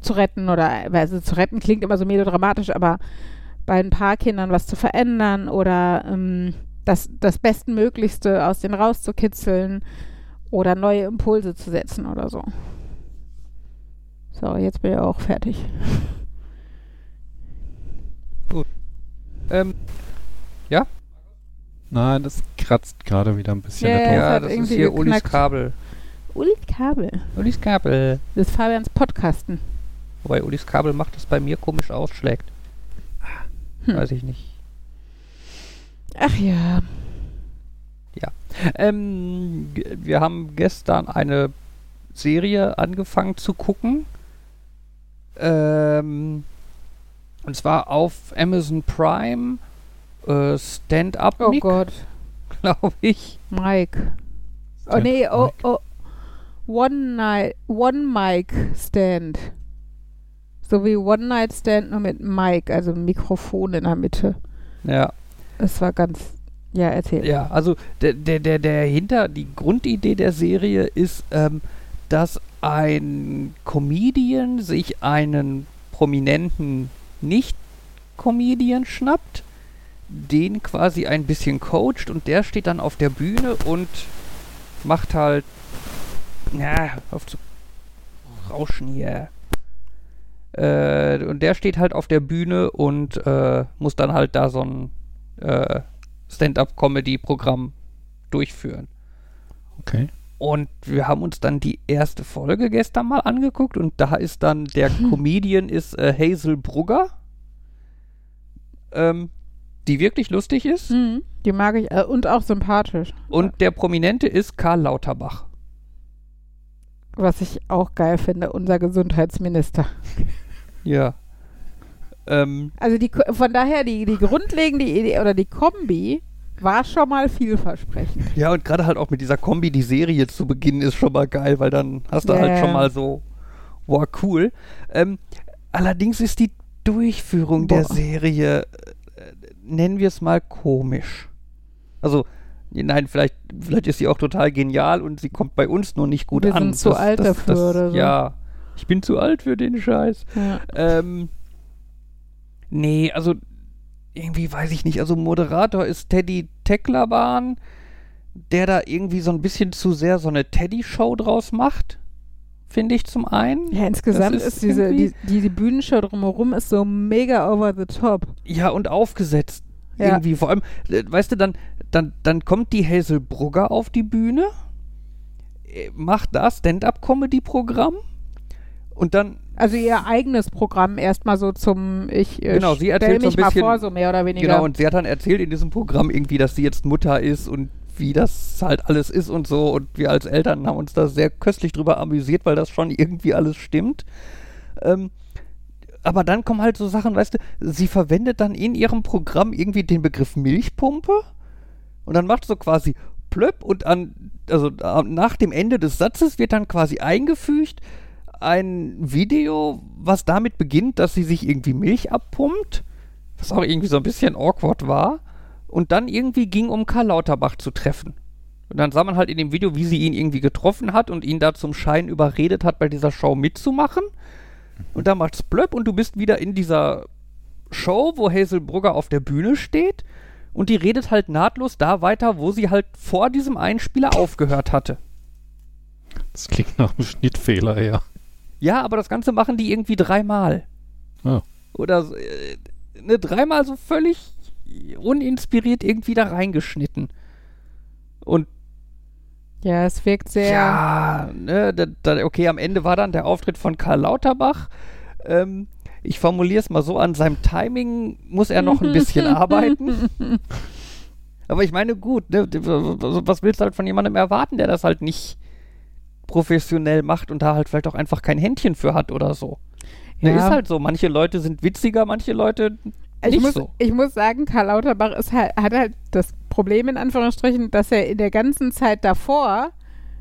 zu retten oder also zu retten klingt immer so melodramatisch, aber bei ein paar Kindern was zu verändern oder ähm, das, das Bestmöglichste aus denen rauszukitzeln oder neue Impulse zu setzen oder so. So, jetzt bin ich auch fertig. Gut. Ähm, ja? Nein, das kratzt gerade wieder ein bisschen. Yeah, ja, das ist hier Ulis Kabel. Ulis Kabel. Ulis Kabel. Das ist Fabians Podcasten. Wobei Ulis Kabel macht, das bei mir komisch ausschlägt. Hm. Weiß ich nicht. Ach ja. Ja. Ähm, wir haben gestern eine Serie angefangen zu gucken. Ähm, und zwar auf Amazon Prime. Äh, Stand-up. Oh Gott. (laughs) Glaube ich. Mike. Oh nee, oh, oh. One Night, One Mic Stand. So wie One Night Stand nur mit Mic, also Mikrofon in der Mitte. Ja. Es war ganz. Ja, erzähl. Ja, also der, der, der, der hinter, die Grundidee der Serie ist, ähm, dass ein Comedian sich einen prominenten Nicht-Comedian schnappt, den quasi ein bisschen coacht und der steht dann auf der Bühne und macht halt, ja, auf zu rauschen hier äh, und der steht halt auf der Bühne und äh, muss dann halt da so ein äh, Stand-up-Comedy-Programm durchführen. Okay. Und wir haben uns dann die erste Folge gestern mal angeguckt und da ist dann der hm. Comedian ist äh, Hazel Brugger, ähm, die wirklich lustig ist. Mhm, die mag ich äh, und auch sympathisch. Und der Prominente ist Karl Lauterbach. Was ich auch geil finde, unser Gesundheitsminister. Ja. Ähm, also die, von daher, die, die grundlegende Idee oder die Kombi war schon mal vielversprechend. Ja, und gerade halt auch mit dieser Kombi, die Serie zu beginnen, ist schon mal geil, weil dann hast du yeah. halt schon mal so, wow, cool. Ähm, allerdings ist die Durchführung Boah. der Serie, äh, nennen wir es mal komisch. Also, nein, vielleicht, vielleicht ist sie auch total genial und sie kommt bei uns nur nicht gut wir an. Wir sind zu alt das, dafür das, oder so. Ja, Ich bin zu alt für den Scheiß. Ja. Ähm, nee, also irgendwie weiß ich nicht. Also Moderator ist Teddy Tecklerbahn, der da irgendwie so ein bisschen zu sehr so eine Teddy-Show draus macht. Finde ich zum einen. Ja, insgesamt Das ist ist, diese, die, die, die Bühnenshow drumherum ist so mega over the top. Ja, und aufgesetzt. Ja. Irgendwie. Vor allem, äh, weißt du, dann, dann, dann kommt die Hazel Brugger auf die Bühne, äh, macht da Stand-up-Comedy-Programm und dann Also ihr eigenes Programm erstmal so zum, ich äh, Genau, sie erzählt stell so mich ein mal bisschen- vor, so mehr oder weniger. Genau, und sie hat dann erzählt in diesem Programm irgendwie, dass sie jetzt Mutter ist und wie das halt alles ist und so. Und wir als Eltern haben uns da sehr köstlich drüber amüsiert, weil das schon irgendwie alles stimmt. Ähm, aber dann kommen halt so Sachen, weißt du, sie verwendet dann in ihrem Programm irgendwie den Begriff Milchpumpe und dann macht so quasi plöpp und an, also äh, nach dem Ende des Satzes wird dann quasi eingefügt ein Video, was damit beginnt, dass sie sich irgendwie Milch abpumpt, was auch irgendwie so ein bisschen awkward war, und dann irgendwie ging, um Karl Lauterbach zu treffen. Und dann sah man halt in dem Video, wie sie ihn irgendwie getroffen hat und ihn da zum Schein überredet hat, bei dieser Show mitzumachen. Und dann macht's plöpp und du bist wieder in dieser Show, wo Hazel Brugger auf der Bühne steht und die redet halt nahtlos da weiter, wo sie halt vor diesem Einspieler aufgehört hatte. Das klingt nach einem Schnittfehler, ja. Ja, aber das Ganze machen die irgendwie dreimal. Ah. Oder äh, ne, dreimal so völlig uninspiriert irgendwie da reingeschnitten. Und ja, es wirkt sehr. ja, ne, da, da, okay, am Ende war dann der Auftritt von Karl Lauterbach. Ähm, ich formuliere es mal so, an seinem Timing muss er noch ein bisschen (laughs) arbeiten. Aber ich meine, gut, ne, was willst du halt von jemandem erwarten, der das halt nicht professionell macht und da halt vielleicht auch einfach kein Händchen für hat oder so. Ne, Ja. Ist halt so. Manche Leute sind witziger, manche Leute ich, nicht muss, so. ich muss sagen, Karl Lauterbach ist halt, hat halt das Problem in Anführungsstrichen, dass er in der ganzen Zeit davor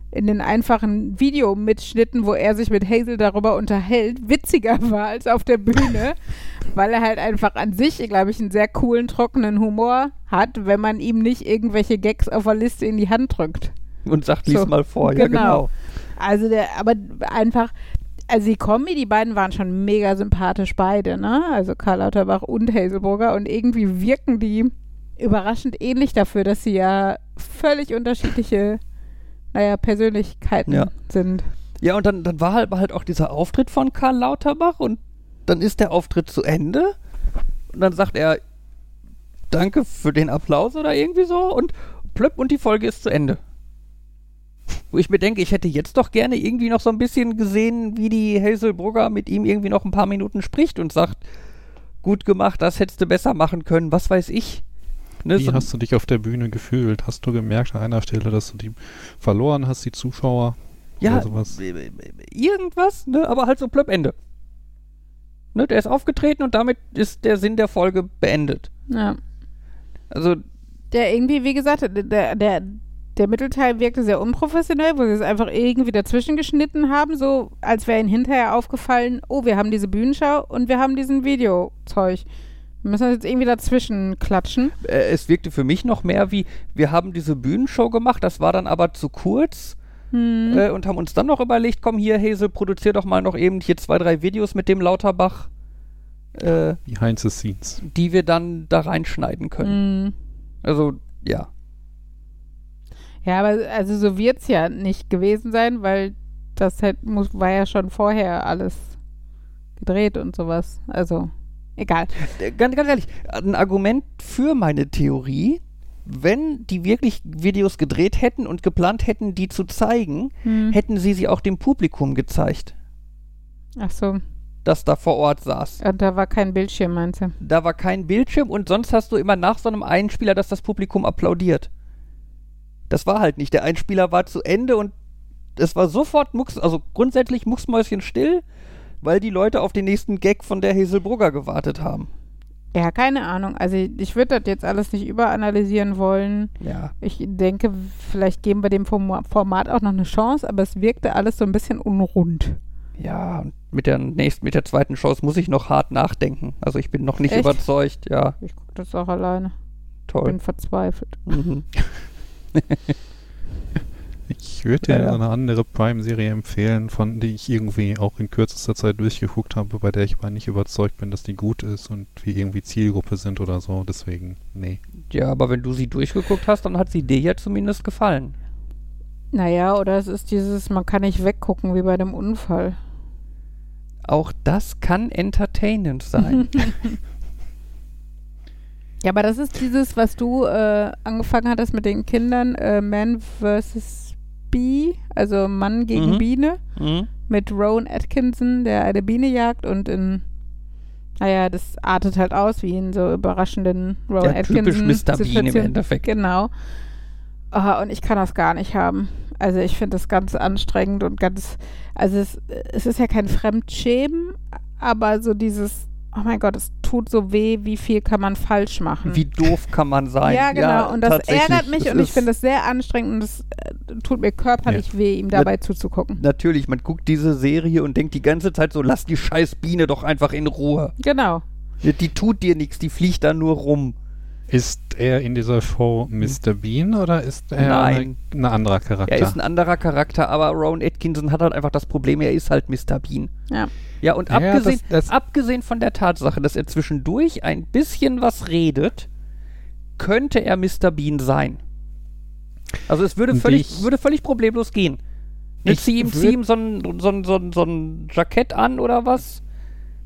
in den einfachen Videomitschnitten, wo er sich mit Hazel darüber unterhält, witziger (laughs) war als auf der Bühne, (laughs) weil er halt einfach an sich, glaube ich, einen sehr coolen, trockenen Humor hat, wenn man ihm nicht irgendwelche Gags auf der Liste in die Hand drückt. Und sagt, lies So, mal vor. Ja, genau. genau. Also der, aber einfach, also die Kombi, die beiden waren schon mega sympathisch beide, ne? Also Karl Lauterbach und Hazelburger und irgendwie wirken die überraschend ähnlich dafür, dass sie ja völlig unterschiedliche, naja, Persönlichkeiten Ja. sind. Ja, und dann, dann war halt, war halt auch dieser Auftritt von Karl Lauterbach und dann ist der Auftritt zu Ende und dann sagt er, danke für den Applaus oder irgendwie so und plöpp und die Folge ist zu Ende. Wo ich mir denke, ich hätte jetzt doch gerne irgendwie noch so ein bisschen gesehen, wie die Hazel Brugger mit ihm irgendwie noch ein paar Minuten spricht und sagt, gut gemacht, das hättest du besser machen können, was weiß ich. Ne, Wie so- hast du dich auf der Bühne gefühlt? Hast du gemerkt an einer Stelle, dass du die verloren hast, die Zuschauer? Ja, Oder sowas? äh, äh, irgendwas, ne, aber halt so plöpp Ende. Ne, der ist aufgetreten und damit ist der Sinn der Folge beendet. Ja. Also, Der irgendwie, wie gesagt, der, der, der Mittelteil wirkte sehr unprofessionell, wo sie es einfach irgendwie dazwischen geschnitten haben, so als wäre ihnen hinterher aufgefallen, oh, wir haben diese Bühnenschau und wir haben diesen Videozeug. Wir müssen das jetzt irgendwie dazwischen klatschen. äh, es wirkte für mich noch mehr wie, wir haben diese Bühnenshow gemacht, das war dann aber zu kurz Hm. äh, und haben uns dann noch überlegt, komm hier, Hazel, produzier doch mal noch eben hier zwei, drei Videos mit dem Lauterbach, äh, Behind the scenes. die wir dann da reinschneiden können. Hm. Also, ja. Ja, aber also so wird es ja nicht gewesen sein, weil das halt muss, war ja schon vorher alles gedreht und sowas. Also, egal. Äh, Ganz, ganz ehrlich, ein Argument für meine Theorie, wenn die wirklich Videos gedreht hätten und geplant hätten, die zu zeigen, Hm. hätten sie sie auch dem Publikum gezeigt, Ach so. das da vor Ort saß. Und da war kein Bildschirm, meinst du? Da war kein Bildschirm und sonst hast du immer nach so einem Einspieler, dass das Publikum applaudiert. Das war halt nicht. Der Einspieler war zu Ende und es war sofort Mucks, also grundsätzlich Mucksmäuschen still, weil die Leute auf den nächsten Gag von der Hazelbrugger gewartet haben. Ja, keine Ahnung. Also ich würde das jetzt alles nicht überanalysieren wollen. Ja. Ich denke, vielleicht geben wir dem Form- Format auch noch eine Chance, aber es wirkte alles so ein bisschen unrund. Ja, und mit der nächsten, mit der zweiten Chance muss ich noch hart nachdenken. Also ich bin noch nicht Echt? überzeugt. Ja, Ich gucke das auch alleine. toll. Bin verzweifelt. Mhm. (laughs) Ich würde dir Ja, ja. eine andere Prime-Serie empfehlen, von die ich irgendwie auch in kürzester Zeit durchgeguckt habe, bei der ich aber nicht überzeugt bin, dass die gut ist und wir irgendwie Zielgruppe sind oder so. Deswegen, nee. Ja, aber wenn du sie durchgeguckt hast, dann hat sie dir ja zumindest gefallen. Naja, oder es ist dieses, man kann nicht weggucken wie bei dem Unfall. Auch das kann entertainend sein. (laughs) Ja, aber das ist dieses, was du äh, angefangen hattest mit den Kindern, äh, Man vs. Bee, also Mann gegen Mhm. Biene, mhm. mit Rowan Atkinson, der eine Biene jagt und in, naja, das artet halt aus wie in so überraschenden Rowan Ja, Atkinson. typisch Mr. Bean im. Endeffekt. Genau. Ah, und ich kann das gar nicht haben. Also ich finde das ganz anstrengend und ganz, also es, es ist ja kein Fremdschämen, aber so dieses, oh mein Gott, es tut so weh, wie viel kann man falsch machen. Wie doof kann man sein? ja, genau. und das ärgert mich und ich finde es sehr anstrengend und es äh, tut mir körperlich weh, ihm dabei zuzugucken. Natürlich, man guckt diese Serie und denkt die ganze Zeit so, lass die scheiß Biene doch einfach in Ruhe. Genau. Die, die tut dir nichts, die fliegt da nur rum. Ist er in dieser Show Mr. Bean oder ist er Nein. ein anderer Charakter? Er ist ein anderer Charakter, aber Rowan Atkinson hat halt einfach das Problem, er ist halt Mr. Bean. Ja. Ja, und Ja, abgesehen, das- das- abgesehen von der Tatsache, dass er zwischendurch ein bisschen was redet, könnte er Mr. Bean sein. Also es würde völlig, ich- würde völlig problemlos gehen. Ich Ich zieh ihm, zieh ihm so ein, so, ein, so, ein, so ein Jackett an oder was,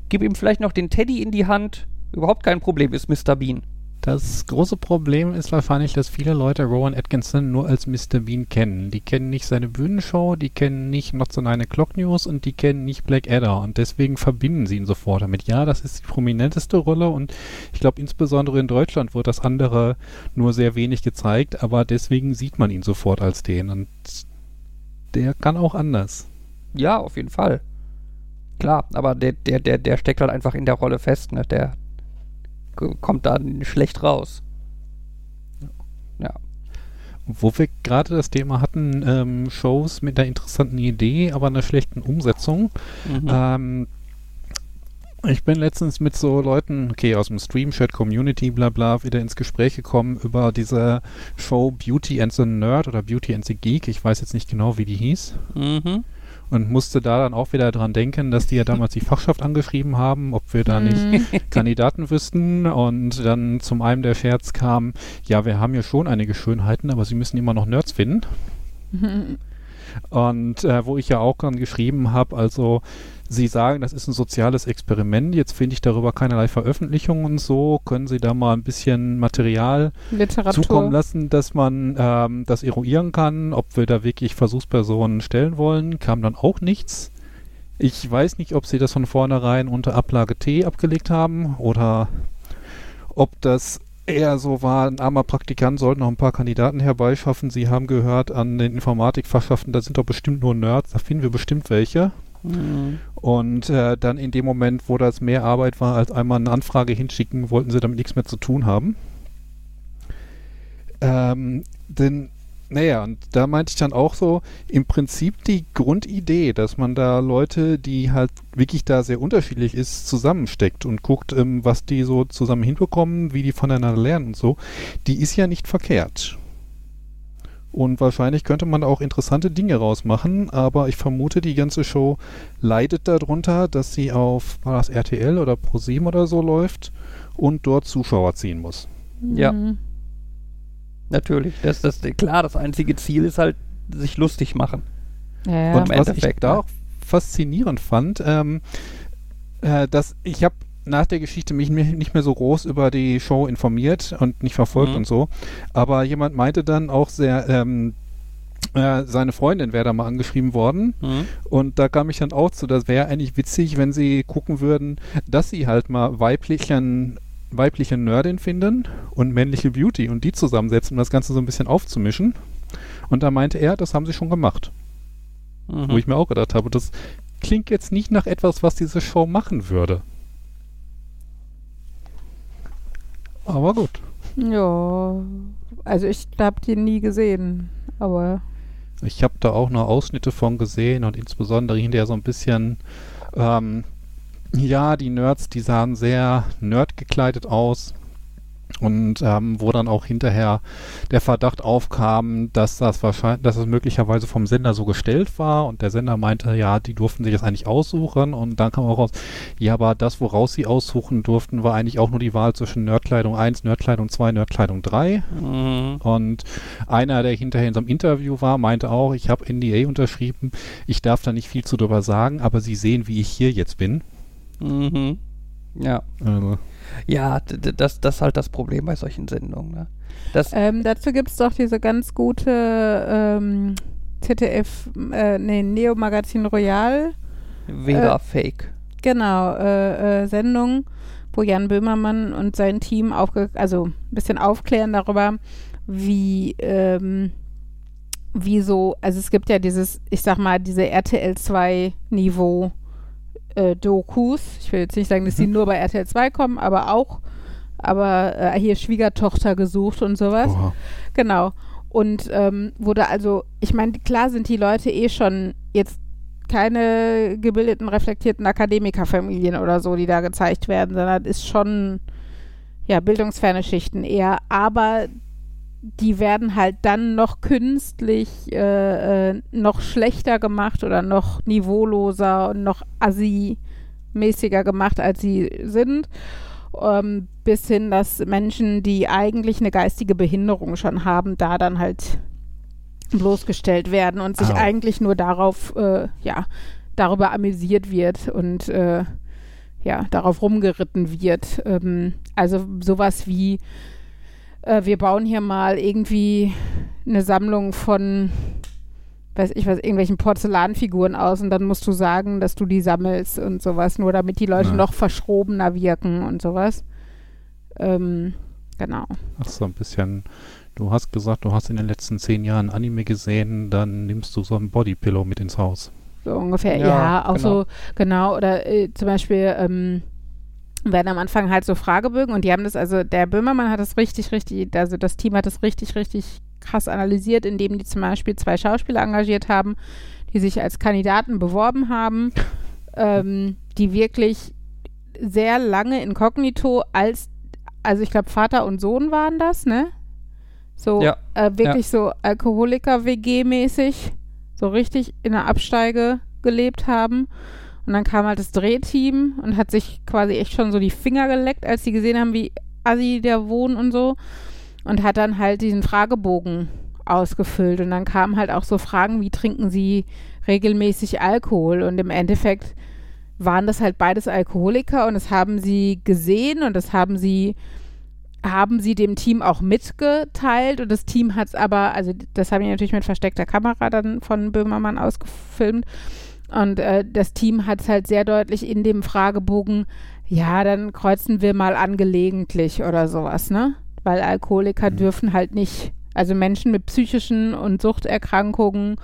gib ihm vielleicht noch den Teddy in die Hand. Überhaupt kein Problem, ist Mr. Bean. Das große Problem ist wahrscheinlich, dass viele Leute Rowan Atkinson nur als Mr. Bean kennen. Die kennen nicht seine Bühnenshow, die kennen nicht Not so eine Clock News und die kennen nicht Black Adder und deswegen verbinden sie ihn sofort damit. Ja, das ist die prominenteste Rolle und ich glaube insbesondere in Deutschland wird das andere nur sehr wenig gezeigt, aber deswegen sieht man ihn sofort als den und der kann auch anders. Ja, auf jeden Fall. Klar, aber der, der, der, der steckt halt einfach in der Rolle fest, ne? Der kommt da schlecht raus. Ja. Wo wir gerade das Thema hatten, ähm, Shows mit einer interessanten Idee, aber einer schlechten Umsetzung. Mhm. Ähm, ich bin letztens mit so Leuten, okay, aus dem Stream-Chat, Community, bla bla, wieder ins Gespräch gekommen über diese Show Beauty and the Nerd oder Beauty and the Geek. Ich weiß jetzt nicht genau, wie die hieß. Mhm. Und musste da dann auch wieder dran denken, dass die ja damals die Fachschaft angeschrieben haben, ob wir da nicht Mhm. (laughs) Kandidaten wüssten. Und dann zum einen der Scherz kam, ja, wir haben ja schon einige Schönheiten, aber sie müssen immer noch Nerds finden. (laughs) Und äh, wo ich ja auch dann geschrieben habe, also Sie sagen, das ist ein soziales Experiment, jetzt finde ich darüber keinerlei Veröffentlichungen und so, können Sie da mal ein bisschen Material Literatur. zukommen lassen, dass man ähm, das eruieren kann, ob wir da wirklich Versuchspersonen stellen wollen, kam dann auch nichts. Ich weiß nicht, ob Sie das von vornherein unter Ablage T abgelegt haben oder ob das eher so war, ein armer Praktikant sollte noch ein paar Kandidaten herbeischaffen. Sie haben gehört an den Informatikfachschaften, da sind doch bestimmt nur Nerds, da finden wir bestimmt welche. Mhm. Und äh, dann in dem Moment, wo das mehr Arbeit war, als einmal eine Anfrage hinschicken, wollten sie damit nichts mehr zu tun haben. Ähm, denn, naja, und da meinte ich dann auch so, im Prinzip die Grundidee, dass man da Leute, die halt wirklich da sehr unterschiedlich ist, zusammensteckt und guckt, ähm, was die so zusammen hinbekommen, wie die voneinander lernen und so, die ist ja nicht verkehrt. Und wahrscheinlich könnte man da auch interessante Dinge rausmachen, aber ich vermute, die ganze Show leidet darunter, dass sie auf, war das RTL oder ProSieben oder so läuft und dort Zuschauer ziehen muss. Ja. Natürlich. Das, das, klar, das einzige Ziel ist halt, sich lustig machen. Ja, ja. und im was ich da ne? auch faszinierend fand, ähm, äh, dass ich habe nach der Geschichte mich mi- nicht mehr so groß über die Show informiert und nicht verfolgt Mhm. und so, aber jemand meinte dann auch sehr, ähm, äh, seine Freundin wäre da mal angeschrieben worden Mhm. Und da kam ich dann auch zu, das wäre eigentlich witzig, wenn sie gucken würden, dass sie halt mal weiblichen, weibliche Nerdin finden und männliche Beauty und die zusammensetzen, um das Ganze so ein bisschen aufzumischen. Und da meinte er, das haben sie schon gemacht. Mhm. Wo ich mir auch gedacht habe, das klingt jetzt nicht nach etwas, was diese Show machen würde. Aber gut. Ja. Also ich habe die nie gesehen, aber Ich habe da auch nur Ausschnitte von gesehen und insbesondere hinterher so ein bisschen, ähm, ja, die Nerds, die sahen sehr nerd gekleidet aus. Und ähm, wo dann auch hinterher der Verdacht aufkam, dass das wahrscheinlich, dass es möglicherweise vom Sender so gestellt war und der Sender meinte, ja, die durften sich das eigentlich aussuchen und dann kam auch raus, ja, aber das, woraus sie aussuchen durften, war eigentlich auch nur die Wahl zwischen Nerdkleidung 1, Nerdkleidung 2, Nerdkleidung 3. Mhm. Und einer, der hinterher in so einem Interview war, meinte auch, ich habe NDA unterschrieben, ich darf da nicht viel zu drüber sagen, aber sie sehen, wie ich hier jetzt bin. Mhm. Ja. Also, Ja, das, das ist halt das Problem bei solchen Sendungen. Ne? Das, Ähm, dazu gibt es doch diese ganz gute ähm, ZDF, äh, nee, Neo Magazin Royal, Weber äh, Fake. genau, äh, äh, Sendung, wo Jan Böhmermann und sein Team aufge also ein bisschen aufklären darüber, wie, ähm, wie so, also es gibt ja dieses, ich sag mal, diese RTL 2 Niveau äh, Dokus. Ich will jetzt nicht sagen, dass die Mhm. nur bei RTL 2 kommen, aber auch, aber äh, hier Schwiegertochter gesucht und sowas. oha. Genau. Und ähm, wurde also, ich meine, klar sind die Leute eh schon jetzt keine gebildeten, reflektierten Akademikerfamilien oder so, die da gezeigt werden, sondern ist schon, ja, bildungsferne Schichten eher. Aber die werden halt dann noch künstlich äh, äh, noch schlechter gemacht oder noch niveauloser und noch assi-mäßiger gemacht, als sie sind. Ähm, bis hin, dass Menschen, die eigentlich eine geistige Behinderung schon haben, da dann halt bloßgestellt werden und sich Au. eigentlich nur darauf, äh, ja, darüber amüsiert wird und äh, ja, darauf rumgeritten wird. Ähm, also sowas wie, äh, wir bauen hier mal irgendwie eine Sammlung von, weiß ich was, irgendwelchen Porzellanfiguren aus und dann musst du sagen, dass du die sammelst und sowas, nur damit die Leute Ja. noch verschrobener wirken und sowas. Ähm, genau. Ach so, ein bisschen. Du hast gesagt, du hast in den letzten zehn Jahren Anime gesehen, dann nimmst du so ein Bodypillow mit ins Haus. So ungefähr, Ja, ja, auch genau. so, genau, oder äh, zum Beispiel ähm, werden am Anfang halt so Fragebögen und die haben das, also der Böhmermann hat das richtig, richtig, also das Team hat das richtig, richtig krass analysiert, indem die zum Beispiel zwei Schauspieler engagiert haben, die sich als Kandidaten beworben haben, (laughs) ähm, die wirklich sehr lange inkognito als, also ich glaube Vater und Sohn waren das, ne? So Ja, äh, wirklich so Alkoholiker-WG-mäßig, so richtig in der Absteige gelebt haben. Und dann kam halt das Drehteam und hat sich quasi echt schon so die Finger geleckt, als sie gesehen haben, wie assi der wohnt und so. Und hat dann halt diesen Fragebogen ausgefüllt. Und dann kamen halt auch so Fragen, wie trinken sie regelmäßig Alkohol? Und im Endeffekt waren das halt beides Alkoholiker und das haben sie gesehen und das haben sie haben sie dem Team auch mitgeteilt und das Team hat es aber, also das habe ich natürlich mit versteckter Kamera dann von Böhmermann ausgefilmt und äh, das Team hat es halt sehr deutlich in dem Fragebogen, ja, dann kreuzen wir mal angelegentlich oder sowas, ne? Weil Alkoholiker Mhm. dürfen halt nicht, also Menschen mit psychischen und Suchterkrankungen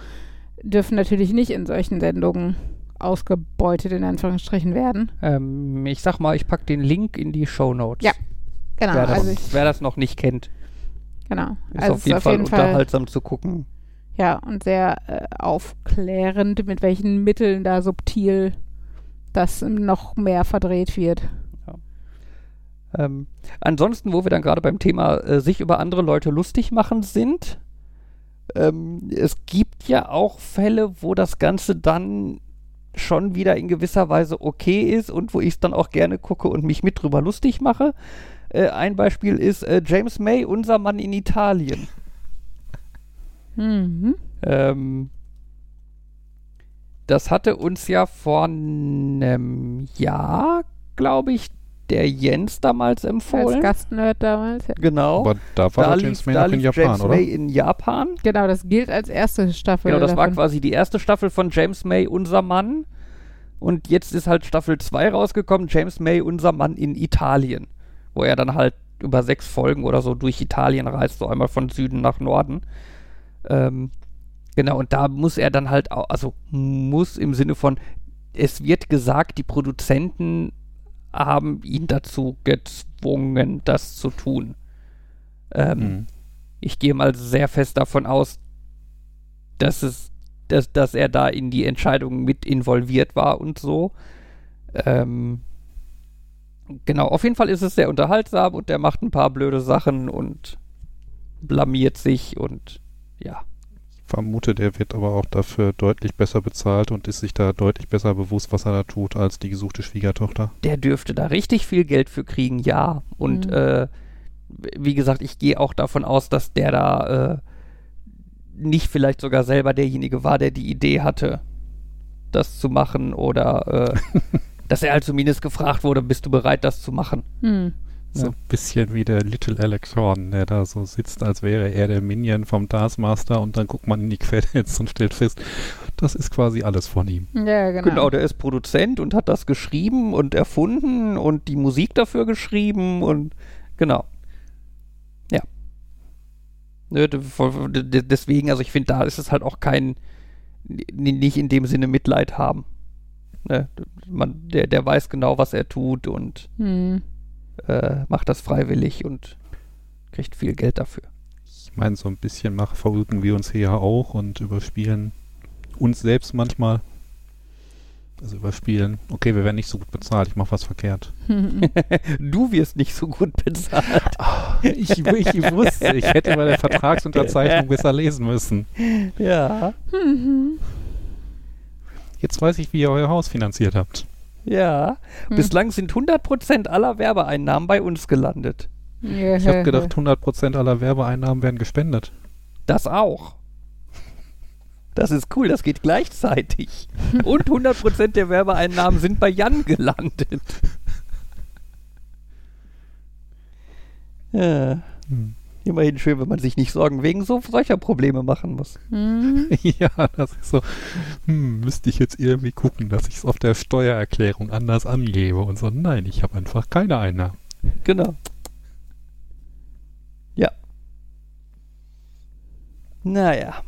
dürfen natürlich nicht in solchen Sendungen ausgebeutet in Anführungsstrichen werden. Ähm, ich sag mal, ich pack den Link in die Show Notes. Ja, Genau, wer, das, also ich, wer das noch nicht kennt, genau. ist also auf jeden ist Fall unterhaltsam zu gucken. Ja, und sehr äh, aufklärend, mit welchen Mitteln da subtil das noch mehr verdreht wird. Ähm, ansonsten, wo wir dann gerade beim Thema äh, sich über andere Leute lustig machen sind, ähm, es gibt ja auch Fälle, wo das Ganze dann schon wieder in gewisser Weise okay ist und wo ich es dann auch gerne gucke und mich mit drüber lustig mache. Äh, ein Beispiel ist äh, James May, unser Mann in Italien. Mhm. Ähm, das hatte uns ja vor einem Jahr, glaube ich, der Jens damals Als empfohlen. Gastnerd damals. Ja. Genau. Aber da war da James May da noch in Japan, James oder? May in Japan. Genau, das gilt als erste Staffel. Genau, das war davon. quasi die erste Staffel von James May, unser Mann. Und jetzt ist halt Staffel 2 rausgekommen, James May, unser Mann in Italien. Wo er dann halt über sechs Folgen oder so durch Italien reist, so einmal von Süden nach Norden. Ähm, genau, und da muss er dann halt auch, also muss im Sinne von, es wird gesagt, die Produzenten haben ihn dazu gezwungen, das zu tun. Ähm, Mhm. ich gehe mal sehr fest davon aus, dass es, dass, dass er da in die Entscheidung mit involviert war und so. Ähm, Genau, auf jeden Fall ist es sehr unterhaltsam und der macht ein paar blöde Sachen und blamiert sich und ja. vermute, der wird aber auch dafür deutlich besser bezahlt und ist sich da deutlich besser bewusst, was er da tut, als die gesuchte Schwiegertochter. Der dürfte da richtig viel Geld für kriegen, ja. Und Mhm. äh, wie gesagt, ich gehe auch davon aus, dass der da äh, nicht vielleicht sogar selber derjenige war, der die Idee hatte, das zu machen oder äh, (laughs) dass er halt zumindest gefragt wurde, bist du bereit, das zu machen? Hm. So ein bisschen wie der Little Alex Horn, der da so sitzt, als wäre er der Minion vom Taskmaster und dann guckt man in die Credits und stellt fest, das ist quasi alles von ihm. Ja, genau. Genau, der ist Produzent und hat das geschrieben und erfunden und die Musik dafür geschrieben und genau. Ja. Ne, deswegen, also ich finde, da ist es halt auch kein, nicht in dem Sinne Mitleid haben. Ne, man, der, der weiß genau, was er tut und Hm. Äh, macht das freiwillig und kriegt viel Geld dafür. Ich meine, so ein bisschen mach, verrücken wir uns hier ja auch und überspielen uns selbst manchmal. Also überspielen, okay, wir werden nicht so gut bezahlt, ich mache was verkehrt. (laughs) Du wirst nicht so gut bezahlt. Ich, ich wusste, ich hätte bei der Vertragsunterzeichnung (laughs) besser lesen müssen. ja, Jetzt weiß ich, wie ihr euer Haus finanziert habt. Ja. Hm. Bislang sind 100% aller Werbeeinnahmen bei uns gelandet. Ich habe gedacht, 100% aller Werbeeinnahmen werden gespendet. Das auch. Das ist cool, das geht gleichzeitig. (laughs) Und 100% der Werbeeinnahmen sind bei Jan gelandet. Ja, Hm. Immerhin schön, wenn man sich nicht Sorgen wegen so solcher Probleme machen muss. Hm. (laughs) Ja, das ist so, hm, müsste ich jetzt irgendwie gucken, dass ich es auf der Steuererklärung anders angebe und so. Nein, ich habe einfach keine Einnahmen. Genau. Ja. Naja.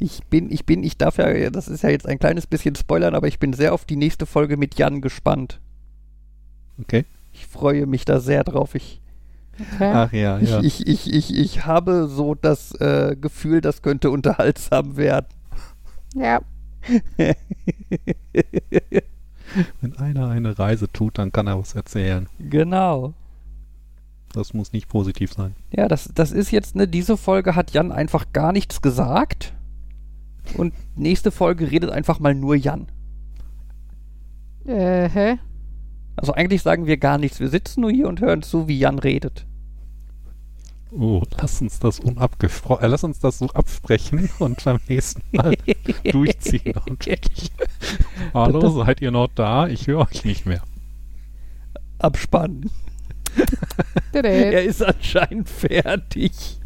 Ich bin, ich bin, ich darf ja, das ist ja jetzt ein kleines bisschen spoilern, aber ich bin sehr auf die nächste Folge mit Jan gespannt. Okay. Ich freue mich da sehr drauf. Ich, Okay. Ach ja, ja. ich, ich, ich, ich, habe so das äh, Gefühl, das könnte unterhaltsam werden. Ja. (laughs) Wenn einer eine Reise tut, dann kann er was erzählen. genau. Das muss nicht positiv sein. Ja, das, das ist jetzt, ne, diese Folge hat Jan einfach gar nichts gesagt. Und nächste Folge redet einfach mal nur Jan. Äh, hä? Also eigentlich sagen wir gar nichts. Wir sitzen nur hier und hören zu, wie Jan redet. Oh, lass uns das unabgesprochen, äh, lass uns das so absprechen (laughs) und beim nächsten Mal (laughs) durchziehen. (laughs) Und Hallo, seid ihr noch da? Ich höre euch nicht mehr. Abspannen. Er ist anscheinend fertig.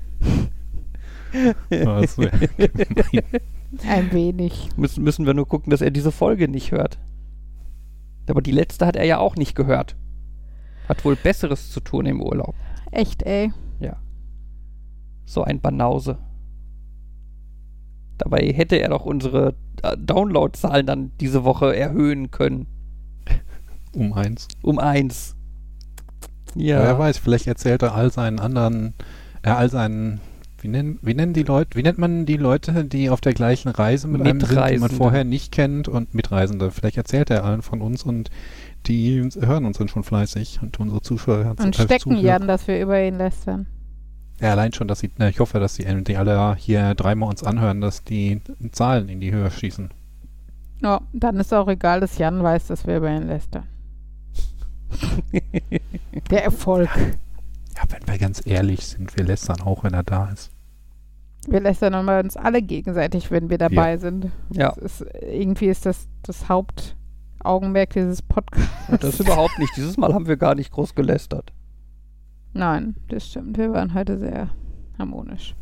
Das. Ein wenig. Müssen, müssen wir nur gucken, dass er diese Folge nicht hört. Aber die letzte hat er ja auch nicht gehört. Hat wohl Besseres zu tun im Urlaub. Echt, ey. Ja. So ein Banause. Dabei hätte er doch unsere äh, Downloadzahlen dann diese Woche erhöhen können. (laughs) um eins. Um eins. Ja. Wer weiß, vielleicht erzählt er all seinen anderen, äh, all seinen, wie nennen, wie nennen die Leute, wie nennt man die Leute, die auf der gleichen Reise mit einem sind, die man vorher nicht kennt und Mitreisende. Vielleicht erzählt er allen von uns und die hören uns dann schon fleißig und unsere Zuschauer Und äh, stecken Jan, dass wir über ihn lästern. Ja, allein schon, dass sie, na, ich hoffe, dass die, die alle hier dreimal uns anhören, dass die Zahlen in die Höhe schießen. Ja, dann ist auch egal, dass Jan weiß, dass wir über ihn lästern. (laughs) Der Erfolg. Ja, wenn wir ganz ehrlich sind, wir lästern auch, wenn er da ist. Wir lästern immer uns alle gegenseitig, wenn wir dabei sind. ja. Das ist, irgendwie ist das das Hauptaugenmerk dieses Podcasts. Das überhaupt nicht. Dieses Mal haben wir gar nicht groß gelästert. Nein, das stimmt. Wir waren heute sehr harmonisch.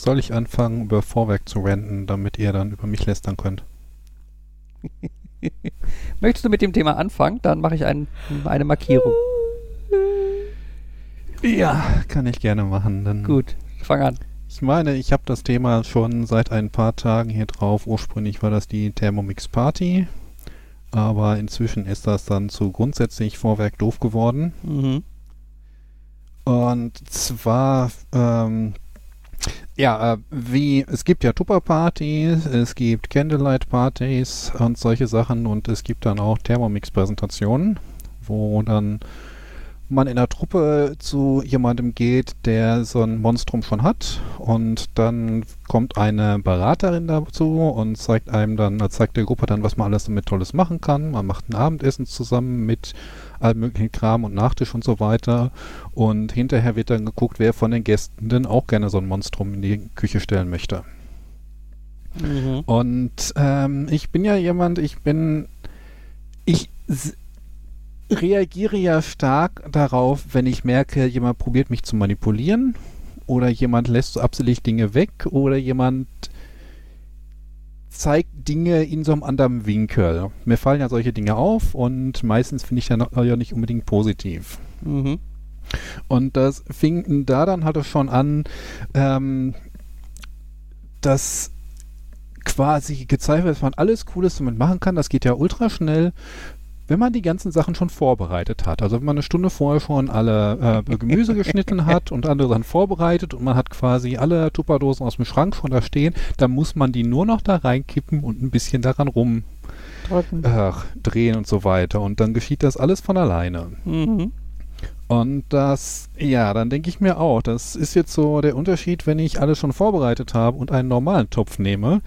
Soll ich anfangen, über Vorwerk zu renten, damit ihr dann über mich lästern könnt? (laughs) Möchtest du mit dem Thema anfangen? Dann mache ich ein, eine Markierung. Ja, kann ich gerne machen. Dann Gut, fang an. Ich meine, ich habe das Thema schon seit ein paar Tagen hier drauf. Ursprünglich war das die Thermomix Party, aber inzwischen ist das dann zu grundsätzlich Vorwerk doof geworden. Mhm. Und zwar, ähm, Ja, äh, wie, es gibt ja Tupper-Partys, es gibt Candlelight-Partys und solche Sachen und es gibt dann auch Thermomix-Präsentationen, wo dann man in der Truppe zu jemandem geht, der so ein Monstrum schon hat und dann kommt eine Beraterin dazu und zeigt einem dann, zeigt der Gruppe dann, was man alles damit Tolles machen kann. Man macht ein Abendessen zusammen mit allem möglichen Kram und Nachtisch und so weiter und hinterher wird dann geguckt, wer von den Gästen denn auch gerne so ein Monstrum in die Küche stellen möchte. Mhm. Und ähm, ich bin ja jemand, ich bin, ich reagiere ja stark darauf, wenn ich merke, jemand probiert mich zu manipulieren oder jemand lässt so absichtlich Dinge weg oder jemand zeigt Dinge in so einem anderen Winkel. Mir fallen ja solche Dinge auf und meistens finde ich dann ja nicht unbedingt positiv. Mhm. Und das fing da dann halt schon an, ähm, dass quasi gezeigt wird, dass man alles Cooles damit machen kann. Das geht ja ultra schnell wenn man die ganzen Sachen schon vorbereitet hat, also wenn man eine Stunde vorher schon alle äh, Gemüse geschnitten hat und andere Sachen vorbereitet und man hat quasi alle Tupperdosen aus dem Schrank schon da stehen, dann muss man die nur noch da reinkippen und ein bisschen daran rum äh, drehen und so weiter. Und dann geschieht das alles von alleine. Mhm. Und das, ja, dann denke ich mir auch, das ist jetzt so der Unterschied, wenn ich alles schon vorbereitet habe und einen normalen Topf nehme,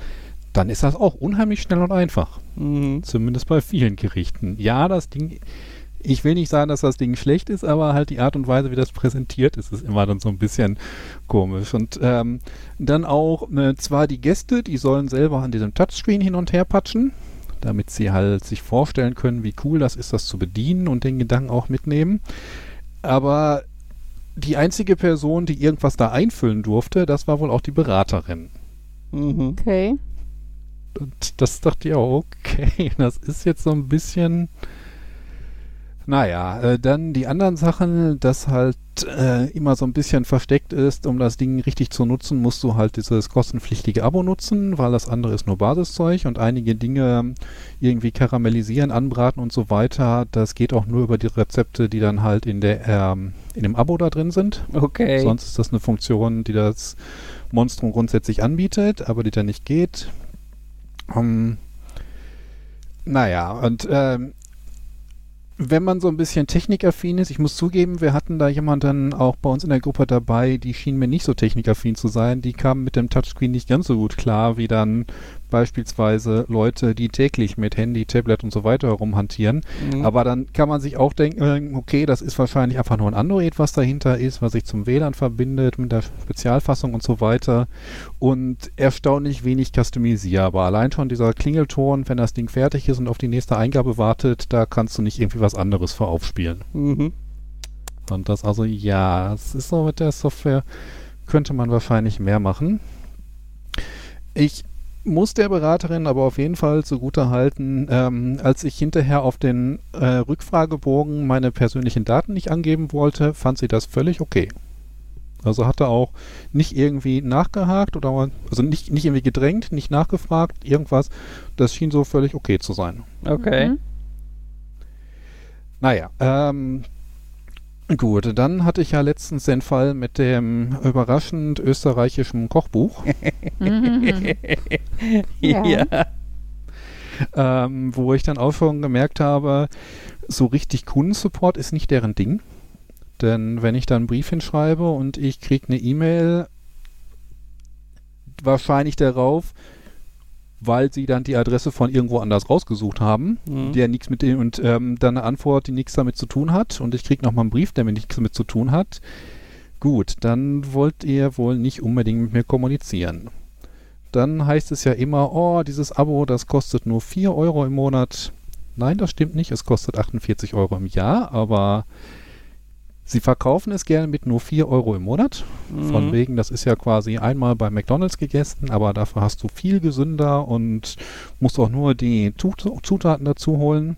dann ist das auch unheimlich schnell und einfach. Mhm. Zumindest bei vielen Gerichten. Ja, das Ding, ich will nicht sagen, dass das Ding schlecht ist, aber halt die Art und Weise, wie das präsentiert ist, ist immer dann so ein bisschen komisch. Und ähm, dann auch äh, zwar die Gäste, die sollen selber an diesem Touchscreen hin und her patschen, damit sie halt sich vorstellen können, wie cool das ist, das zu bedienen und den Gedanken auch mitnehmen. Aber die einzige Person, die irgendwas da einfüllen durfte, das war wohl auch die Beraterin. Mhm. Okay. Und das dachte ich auch, okay, (laughs) das ist jetzt so ein bisschen. Naja, äh, dann die anderen Sachen, das halt äh, immer so ein bisschen versteckt ist, um das Ding richtig zu nutzen, musst du halt dieses kostenpflichtige Abo nutzen, weil das andere ist nur Basiszeug und einige Dinge irgendwie karamellisieren, anbraten und so weiter, das geht auch nur über die Rezepte, die dann halt in der ähm, in dem Abo da drin sind. Okay. Sonst ist das eine Funktion, die das Monstrum grundsätzlich anbietet, aber die dann nicht geht. Um, naja, und ähm, wenn man so ein bisschen technikaffin ist, ich muss zugeben, wir hatten da jemanden auch bei uns in der Gruppe dabei, die schien mir nicht so technikaffin zu sein. Die kamen mit dem Touchscreen nicht ganz so gut klar, wie dann beispielsweise Leute, die täglich mit Handy, Tablet und so weiter herumhantieren. Mhm. Aber dann kann man sich auch denken, okay, das ist wahrscheinlich einfach nur ein Android, was dahinter ist, was sich zum WLAN verbindet mit der Spezialfassung und so weiter. Und erstaunlich wenig customisierbar. Allein schon dieser Klingelton, wenn das Ding fertig ist und auf die nächste Eingabe wartet, da kannst du nicht irgendwie was anderes für aufspielen. Mhm. Und das also, ja, es ist so mit der Software, könnte man wahrscheinlich mehr machen. Ich muss der Beraterin aber auf jeden Fall zugute halten, ähm, als ich hinterher auf den äh, Rückfragebogen meine persönlichen Daten nicht angeben wollte, fand sie das völlig okay. Also hatte auch nicht irgendwie nachgehakt oder also nicht, nicht irgendwie gedrängt, nicht nachgefragt, irgendwas. Das schien so völlig okay zu sein. Okay. Mhm. Naja, ähm, gut, dann hatte ich ja letztens den Fall mit dem überraschend österreichischen Kochbuch. (laughs) (laughs) Ja. ja. ähm, wo ich dann auch schon gemerkt habe, so richtig Kundensupport ist nicht deren Ding. Denn wenn ich da einen Brief hinschreibe und ich kriege eine E-Mail, wahrscheinlich darauf, weil sie dann die Adresse von irgendwo anders rausgesucht haben, Mhm. der nichts mit dem und ähm, dann eine Antwort, die nichts damit zu tun hat und ich kriege nochmal einen Brief, der mit nichts damit zu tun hat. Gut, dann wollt ihr wohl nicht unbedingt mit mir kommunizieren. Dann heißt es ja immer, oh, dieses Abo, das kostet nur 4 Euro im Monat. Nein, das stimmt nicht, es kostet 48 Euro im Jahr, aber sie verkaufen es gerne mit nur 4 Euro im Monat. Von Mhm. wegen, das ist ja quasi einmal bei McDonalds gegessen, aber dafür hast du viel gesünder und musst auch nur die Zutaten dazu holen.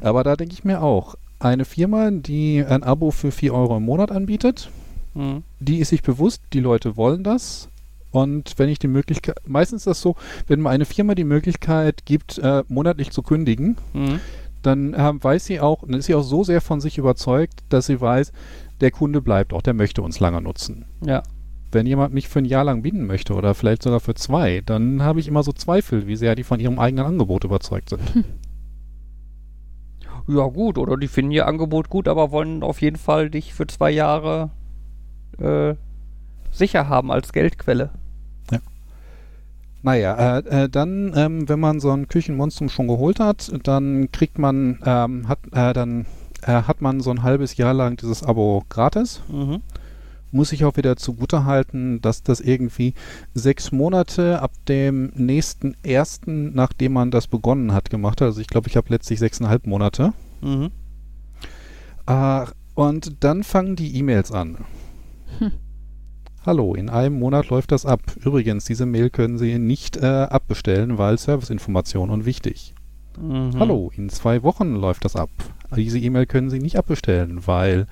Aber da denke ich mir auch, eine Firma, die ein Abo für 4 Euro im Monat anbietet, Mhm. die ist sich bewusst, die Leute wollen das. Und wenn ich die Möglichkeit, meistens ist das so, wenn mir eine Firma die Möglichkeit gibt, äh, monatlich zu kündigen, Mhm. Dann ähm, weiß sie auch, dann ist sie auch so sehr von sich überzeugt, dass sie weiß, der Kunde bleibt auch, der möchte uns lange nutzen. Ja. Wenn jemand mich für ein Jahr lang binden möchte oder vielleicht sogar für zwei, dann habe ich immer so Zweifel, wie sehr die von ihrem eigenen Angebot überzeugt sind. Ja, gut, oder die finden ihr Angebot gut, aber wollen auf jeden Fall dich für zwei Jahre äh, sicher haben als Geldquelle. Naja, äh, äh, dann, ähm, wenn man so ein Küchenmonstrum schon geholt hat, dann kriegt man, ähm, hat, äh, dann äh, hat man so ein halbes Jahr lang dieses Abo gratis. Mhm. Muss ich auch wieder zugute halten, dass das irgendwie sechs Monate ab dem nächsten ersten, nachdem man das begonnen hat, gemacht hat. Also ich glaube, ich habe letztlich sechseinhalb Monate. Mhm. Äh, und dann fangen die E-Mails an. Hallo, in einem Monat läuft das ab. Übrigens, diese Mail können Sie nicht äh, abbestellen, weil Serviceinformation und wichtig. Mhm. Hallo, in zwei Wochen läuft das ab. Diese E-Mail können Sie nicht abbestellen, weil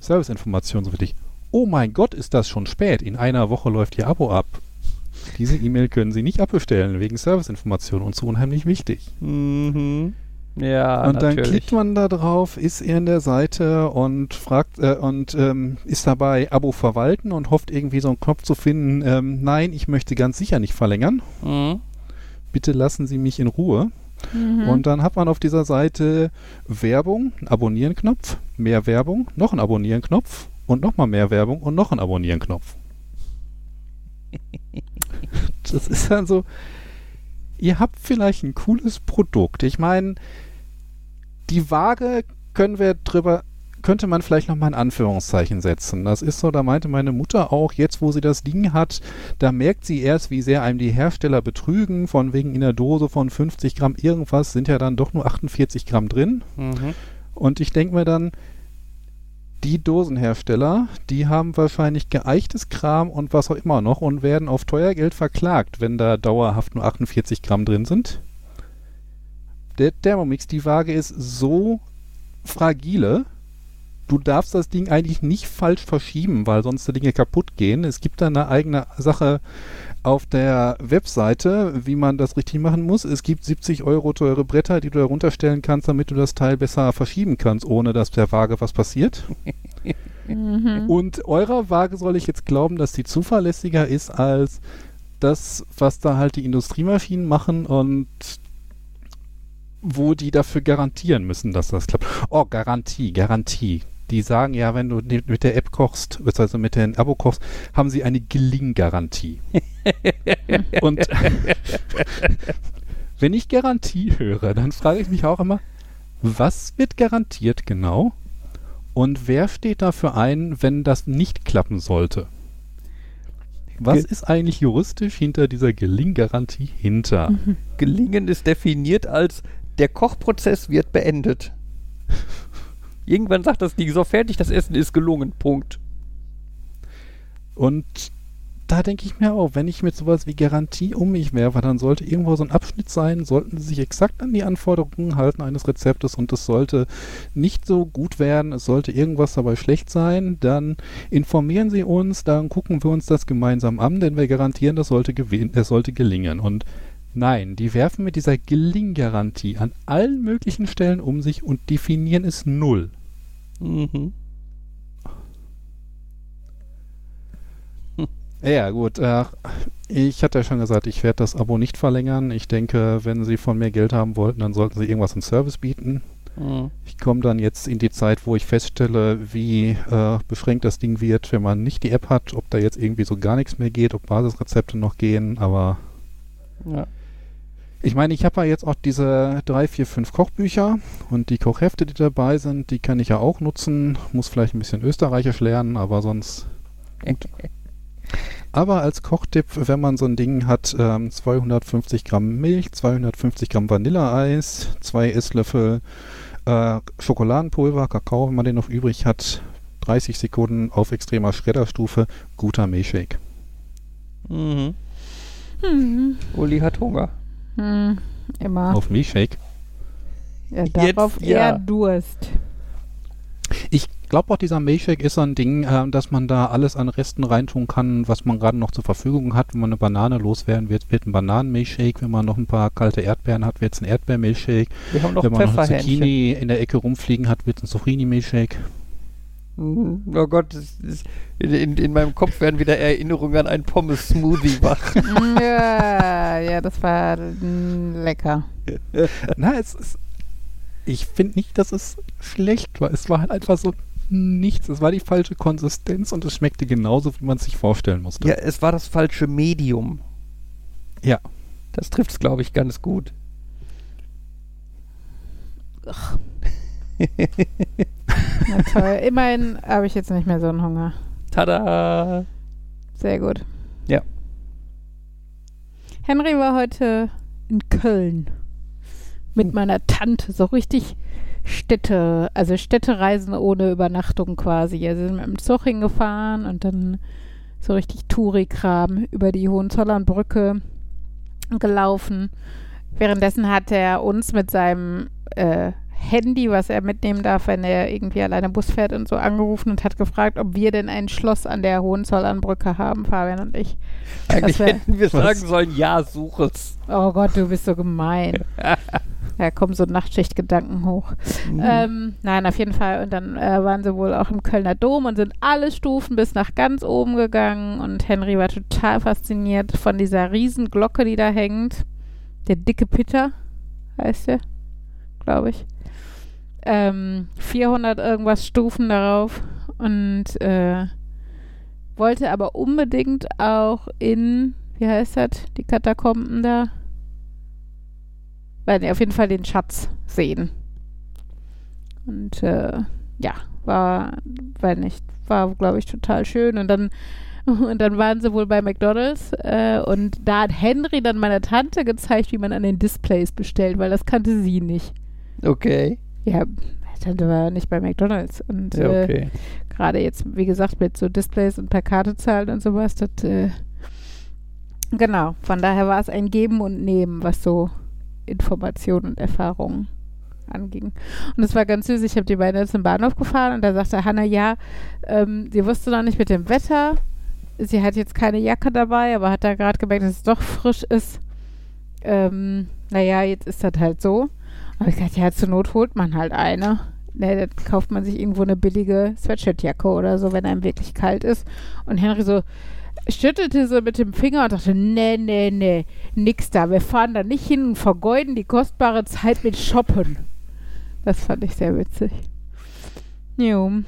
Serviceinformation so wichtig. Oh mein Gott, ist das schon spät. In einer Woche läuft Ihr Abo ab. Diese E-Mail können Sie nicht abbestellen, wegen Serviceinformation und so unheimlich wichtig. Mhm. Ja, und dann natürlich. klickt man da drauf, ist in der Seite und fragt äh, und ähm, ist dabei Abo verwalten und hofft irgendwie so einen Knopf zu finden, ähm, nein, ich möchte ganz sicher nicht verlängern. Mhm. Bitte lassen Sie mich in Ruhe. Mhm. Und dann hat man auf dieser Seite Werbung, einen Abonnieren-Knopf, mehr Werbung, noch einen Abonnieren-Knopf und nochmal mehr Werbung und noch einen Abonnieren-Knopf. (laughs) das ist dann so, ihr habt vielleicht ein cooles Produkt. Ich meine, die Waage können wir drüber, könnte man vielleicht nochmal ein Anführungszeichen setzen. Das ist so, da meinte meine Mutter auch, jetzt wo sie das Ding hat, da merkt sie erst, wie sehr einem die Hersteller betrügen, von wegen in der Dose von 50 Gramm irgendwas sind ja dann doch nur 48 Gramm drin. Mhm. Und ich denke mir dann, die Dosenhersteller, die haben wahrscheinlich geeichtes Kram und was auch immer noch und werden auf teuer Geld verklagt, wenn da dauerhaft nur 48 Gramm drin sind. Der Thermomix, die Waage ist so fragile, du darfst das Ding eigentlich nicht falsch verschieben, weil sonst die Dinge kaputt gehen. Es gibt da eine eigene Sache auf der Webseite, wie man das richtig machen muss. Es gibt 70 Euro teure Bretter, die du darunter stellen kannst, damit du das Teil besser verschieben kannst, ohne dass der Waage was passiert. (laughs) Mhm. Und eurer Waage soll ich jetzt glauben, dass die zuverlässiger ist als das, was da halt die Industriemaschinen machen und wo die dafür garantieren müssen, dass das klappt. Oh, Garantie, Garantie. Die sagen ja, wenn du mit der App kochst, beziehungsweise mit dem Abo kochst, haben sie eine Gelinggarantie. (laughs) Und (laughs) wenn ich Garantie höre, dann frage ich mich auch immer, was wird garantiert genau? Und wer steht dafür ein, wenn das nicht klappen sollte? Was ist eigentlich juristisch hinter dieser Gelinggarantie hinter? Gelingen ist definiert als der Kochprozess wird beendet. Irgendwann sagt das Ding so fertig, das Essen ist gelungen. Punkt. Und da denke ich mir auch, wenn ich mit sowas wie Garantie um mich werfe, dann sollte irgendwo so ein Abschnitt sein, sollten sie sich exakt an die Anforderungen halten eines Rezeptes und es sollte nicht so gut werden, es sollte irgendwas dabei schlecht sein, dann informieren sie uns, dann gucken wir uns das gemeinsam an, denn wir garantieren, das sollte, das sollte gelingen. Und nein, die werfen mit dieser Gelinggarantie an allen möglichen Stellen um sich und definieren es null. Mhm. Ja, gut. Äh, ich hatte ja schon gesagt, ich werde das Abo nicht verlängern. Ich denke, wenn Sie von mir Geld haben wollten, dann sollten Sie irgendwas im Service bieten. Mhm. Ich komme dann jetzt in die Zeit, wo ich feststelle, wie äh, beschränkt das Ding wird, wenn man nicht die App hat, ob da jetzt irgendwie so gar nichts mehr geht, ob Basisrezepte noch gehen. Aber Ja. Ich meine, ich habe ja jetzt auch diese drei, vier, fünf Kochbücher und die Kochhefte, die dabei sind, die kann ich ja auch nutzen. Muss vielleicht ein bisschen Österreichisch lernen, aber sonst Aber als Kochtipp, wenn man so ein Ding hat, ähm, 250 Gramm Milch, 250 Gramm Vanilleeis, zwei Esslöffel äh, Schokoladenpulver, Kakao, wenn man den noch übrig hat, 30 Sekunden auf extremer Schredderstufe, guter Milchshake. Mhm. Hm. Uli hat Hunger. Hm. Immer. Auf Milchshake. Ja, darauf Jetzt, ja. eher Durst. Ich glaube auch, dieser Milchshake ist so ein Ding, äh, dass man da alles an Resten reintun kann, was man gerade noch zur Verfügung hat. Wenn man eine Banane loswerden wird, wird ein Bananenmilchshake. Wenn man noch ein paar kalte Erdbeeren hat, wird es ein Erdbeermilchshake. Wir haben noch Wenn man noch eine. Zucchini in der Ecke rumfliegen hat, wird es ein Zucchini-Milchshake. Mhm. Oh Gott, das ist, in, in, in meinem Kopf werden wieder Erinnerungen an einen Pommes-Smoothie wach. (laughs) ja, ja, das war mm, lecker. (laughs) Na, es ist. Ich finde nicht, dass es schlecht war. Es war halt einfach so nichts. Es war die falsche Konsistenz und es schmeckte genauso, wie man es sich vorstellen musste. Ja, es war das falsche Medium. Ja. Das trifft es, glaube ich, ganz gut. (laughs) Na toll. Immerhin habe ich jetzt nicht mehr so einen Hunger. Tada! Sehr gut. Ja. Henry war heute in Köln mit meiner Tante, so richtig Städte, also Städtereisen ohne Übernachtung quasi. Also wir sind mit dem Zug hingefahren und dann so richtig Touri-Kram über die Hohenzollernbrücke gelaufen. Währenddessen hat er uns mit seinem äh, Handy, was er mitnehmen darf, wenn er irgendwie alleine Bus fährt und so angerufen und hat gefragt, ob wir denn ein Schloss an der Hohenzollernbrücke haben, Fabian und ich. Eigentlich wär- hätten wir sagen sollen, ja, such es. Oh Gott, du bist so gemein. (laughs) Da kommen so Nachtschichtgedanken hoch. Ähm, nein, auf jeden Fall. Und dann äh, waren sie wohl auch im Kölner Dom und sind alle Stufen bis nach ganz oben gegangen. Und Henry war total fasziniert von dieser riesen Glocke, die da hängt. Der dicke Peter heißt der, glaube ich. Ähm, 400 irgendwas Stufen darauf. Und äh, wollte aber unbedingt auch in, wie heißt das, die Katakomben da? Weil auf jeden Fall den Schatz sehen. Und äh, ja, war, weil nicht, war, glaube ich, total schön. Und dann, (laughs) und dann waren sie wohl bei McDonalds äh, und da hat Henry dann meiner Tante gezeigt, wie man an den Displays bestellt, weil das kannte sie nicht. Okay. Ja, Tante war nicht bei McDonalds. Und Ja, äh, okay. gerade jetzt, wie gesagt, mit so Displays und per Karte zahlen und sowas, das, äh, genau, von daher war es ein Geben und Nehmen, was so Informationen und Erfahrungen anging. Und es war ganz süß, ich habe die beiden jetzt zum Bahnhof gefahren und da sagte Hanna, ja, ähm, sie wusste noch nicht mit dem Wetter, sie hat jetzt keine Jacke dabei, aber hat da gerade gemerkt, dass es doch frisch ist. Ähm, naja, jetzt ist das halt so. Aber ich dachte, ja, zur Not holt man halt eine. Ne, dann kauft man sich irgendwo eine billige Sweatshirtjacke oder so, wenn einem wirklich kalt ist. Und Henry so schüttelte so mit dem Finger und dachte, nee, nee, nee, nix da. Wir fahren da nicht hin und vergeuden die kostbare Zeit mit Shoppen. Das fand ich sehr witzig. Jo. Und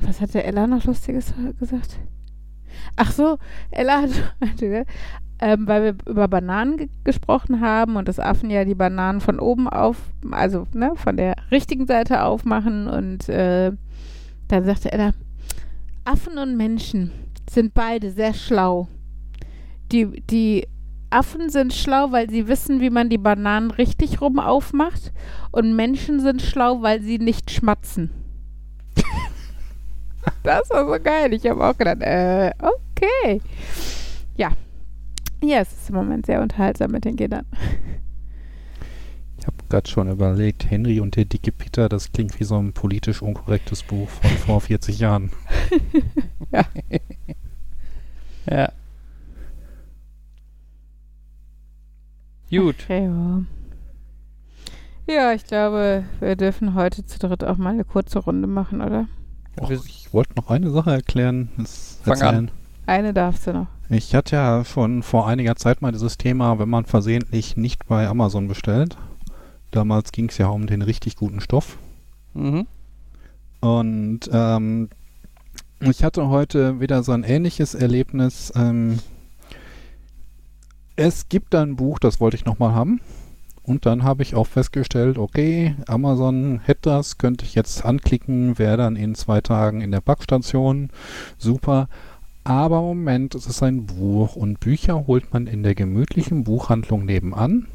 Was hat der Ella noch Lustiges gesagt? Ach so, Ella hat, (laughs) ähm, weil wir über Bananen ge gesprochen haben und dass Affen ja die Bananen von oben auf, also ne, von der richtigen Seite aufmachen und äh, dann sagte Ella, Affen und Menschen sind beide sehr schlau. Die, die Affen sind schlau, weil sie wissen, wie man die Bananen richtig rum aufmacht und Menschen sind schlau, weil sie nicht schmatzen. (laughs) das war so geil. Ich habe auch gedacht, äh, okay. Ja. Ja, es ist im Moment sehr unterhaltsam mit den Kindern. Ich habe gerade schon überlegt, Henry und der dicke Peter, das klingt wie so ein politisch unkorrektes Buch von vor 40 Jahren. (laughs) Ja. Gut. Ja. Ja, ich glaube, wir dürfen heute zu dritt auch mal eine kurze Runde machen, oder? Och, ich wollte noch eine Sache erklären. Das Fang an. erzählen. Eine darfst du noch. Ich hatte ja schon vor einiger Zeit mal dieses Thema, wenn man versehentlich nicht bei Amazon bestellt. Damals ging es ja um den richtig guten Stoff. Mhm. Und ähm, ich hatte heute wieder so ein ähnliches Erlebnis. Ähm, es gibt ein Buch, das wollte ich nochmal haben. Und dann habe ich auch festgestellt, okay, Amazon hätte das, könnte ich jetzt anklicken, wäre dann in zwei Tagen in der Packstation. Super. Aber Moment, es ist ein Buch und Bücher holt man in der gemütlichen Buchhandlung nebenan.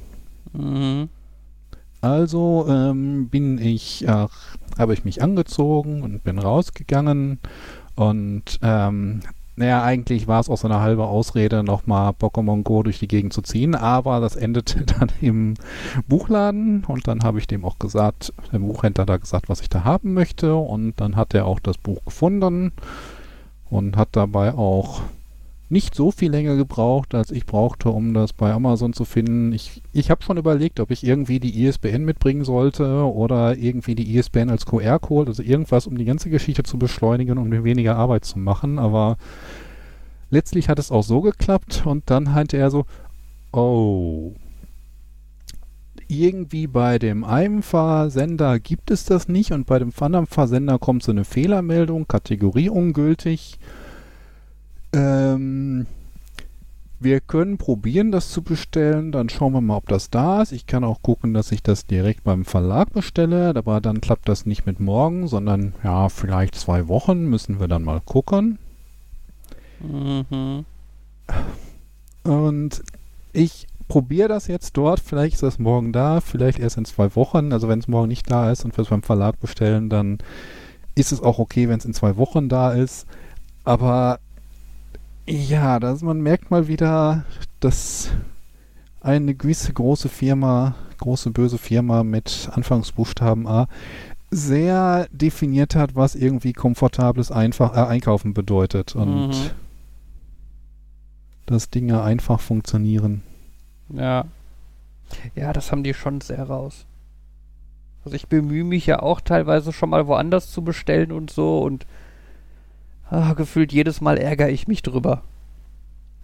Mhm. Also ähm, bin ich, habe ich mich angezogen und bin rausgegangen. Und ähm, naja, eigentlich war es auch so eine halbe Ausrede, nochmal Pokémon Go durch die Gegend zu ziehen, aber das endete (laughs) dann im Buchladen. Und dann habe ich dem auch gesagt, dem Buchhändler da gesagt, was ich da haben möchte. Und dann hat er auch das Buch gefunden und hat dabei auch nicht so viel länger gebraucht, als ich brauchte, um das bei Amazon zu finden. Ich, ich habe schon überlegt, ob ich irgendwie die ISBN mitbringen sollte oder irgendwie die ISBN als QR-Code, also irgendwas, um die ganze Geschichte zu beschleunigen und mir weniger Arbeit zu machen. Aber letztlich hat es auch so geklappt und dann meinte er so, oh, irgendwie bei dem einen Versender gibt es das nicht und bei dem anderen Versender kommt so eine Fehlermeldung, Kategorie ungültig. Ähm, wir können probieren, das zu bestellen. Dann schauen wir mal, ob das da ist. Ich kann auch gucken, dass ich das direkt beim Verlag bestelle. Aber dann klappt das nicht mit morgen, sondern ja, vielleicht zwei Wochen müssen wir dann mal gucken. Mhm. Und ich probiere das jetzt dort. Vielleicht ist das morgen da, vielleicht erst in zwei Wochen. Also wenn es morgen nicht da ist und wir es beim Verlag bestellen, dann ist es auch okay, wenn es in zwei Wochen da ist. Aber ja, das, man merkt mal wieder, dass eine gewisse große Firma, große böse Firma mit Anfangsbuchstaben A sehr definiert hat, was irgendwie komfortables einfach äh, Einkaufen bedeutet und Mhm. dass Dinge einfach funktionieren. Ja. Ja, das haben die schon sehr raus. Also ich bemühe mich ja auch teilweise schon mal woanders zu bestellen und so und ah, gefühlt jedes Mal ärgere ich mich drüber.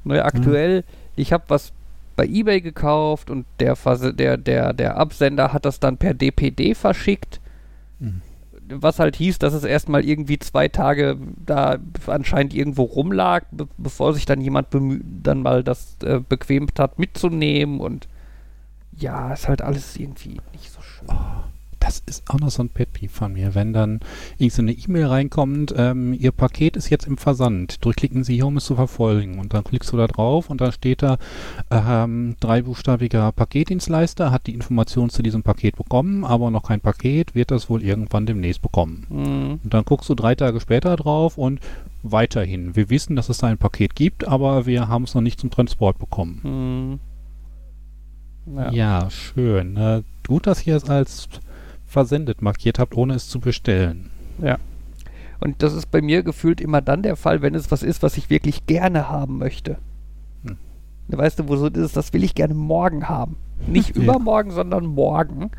Ne, aktuell, ich habe was bei eBay gekauft und der, Verse der, der, der Absender hat das dann per DPD verschickt. Was halt hieß, dass es erstmal irgendwie zwei Tage da anscheinend irgendwo rumlag, be bevor sich dann jemand bemüht, dann mal das äh, bequemt hat mitzunehmen und ja, ist halt alles irgendwie nicht so schön. Das ist auch noch so ein Pet Peeve von mir, wenn dann irgend so eine E-Mail reinkommt, ähm, Ihr Paket ist jetzt im Versand. Durchklicken Sie hier, um es zu verfolgen. Und dann klickst du da drauf und dann steht da, ähm, dreibuchstabiger Paketdienstleister hat die Information zu diesem Paket bekommen, aber noch kein Paket, wird das wohl irgendwann demnächst bekommen. Mhm. Und dann guckst du drei Tage später drauf und weiterhin. Wir wissen, dass es ein Paket gibt, aber wir haben es noch nicht zum Transport bekommen. Mhm. Ja. Ja, schön. Äh, gut, dass ihr es als versendet markiert habt, ohne es zu bestellen. Und das ist bei mir gefühlt immer dann der Fall, wenn es was ist, was ich wirklich gerne haben möchte. Hm. Weißt du, wo so ist, das will ich gerne morgen haben. Nicht (laughs) Ja. übermorgen, sondern morgen.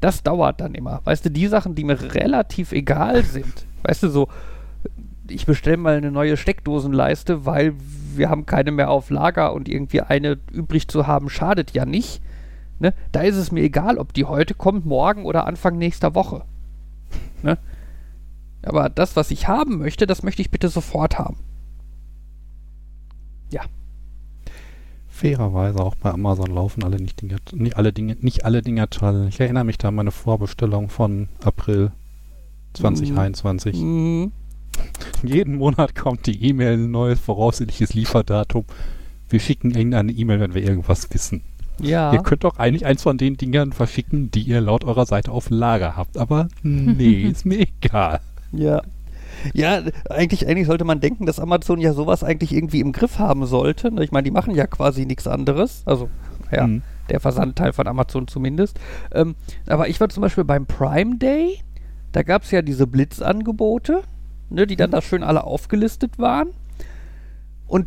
Das dauert dann immer. Weißt du, die Sachen, die mir relativ egal sind. (laughs) Weißt du, so, ich bestelle mal eine neue Steckdosenleiste, weil wir haben keine mehr auf Lager und irgendwie eine übrig zu haben, schadet ja nicht. Ne? Da ist es mir egal, ob die heute kommt, morgen oder Anfang nächster Woche. (laughs) Ne? Aber das, was ich haben möchte, das möchte ich bitte sofort haben. Fairerweise auch bei Amazon laufen alle nicht Dinge, nicht alle Dinge, nicht alle Dinger toll. Ich erinnere mich da an meine Vorbestellung von April 2021. Mhm. Jeden Monat kommt die E-Mail, ein neues voraussichtliches Lieferdatum. Wir schicken Ihnen eine E-Mail, wenn wir irgendwas wissen. Ja. Ihr könnt doch eigentlich eins von den Dingern verschicken, die ihr laut eurer Seite auf Lager habt. Aber nee, (laughs) ist mir egal. Ja. Ja, eigentlich, eigentlich sollte man denken, dass Amazon ja sowas eigentlich irgendwie im Griff haben sollte. ne? Ich meine, die machen ja quasi nichts anderes. Also, ja, Hm. der Versandteil von Amazon zumindest. Ähm, aber ich war zum Beispiel beim Prime Day. Da gab es ja diese Blitzangebote, ne, die dann da schön alle aufgelistet waren. Und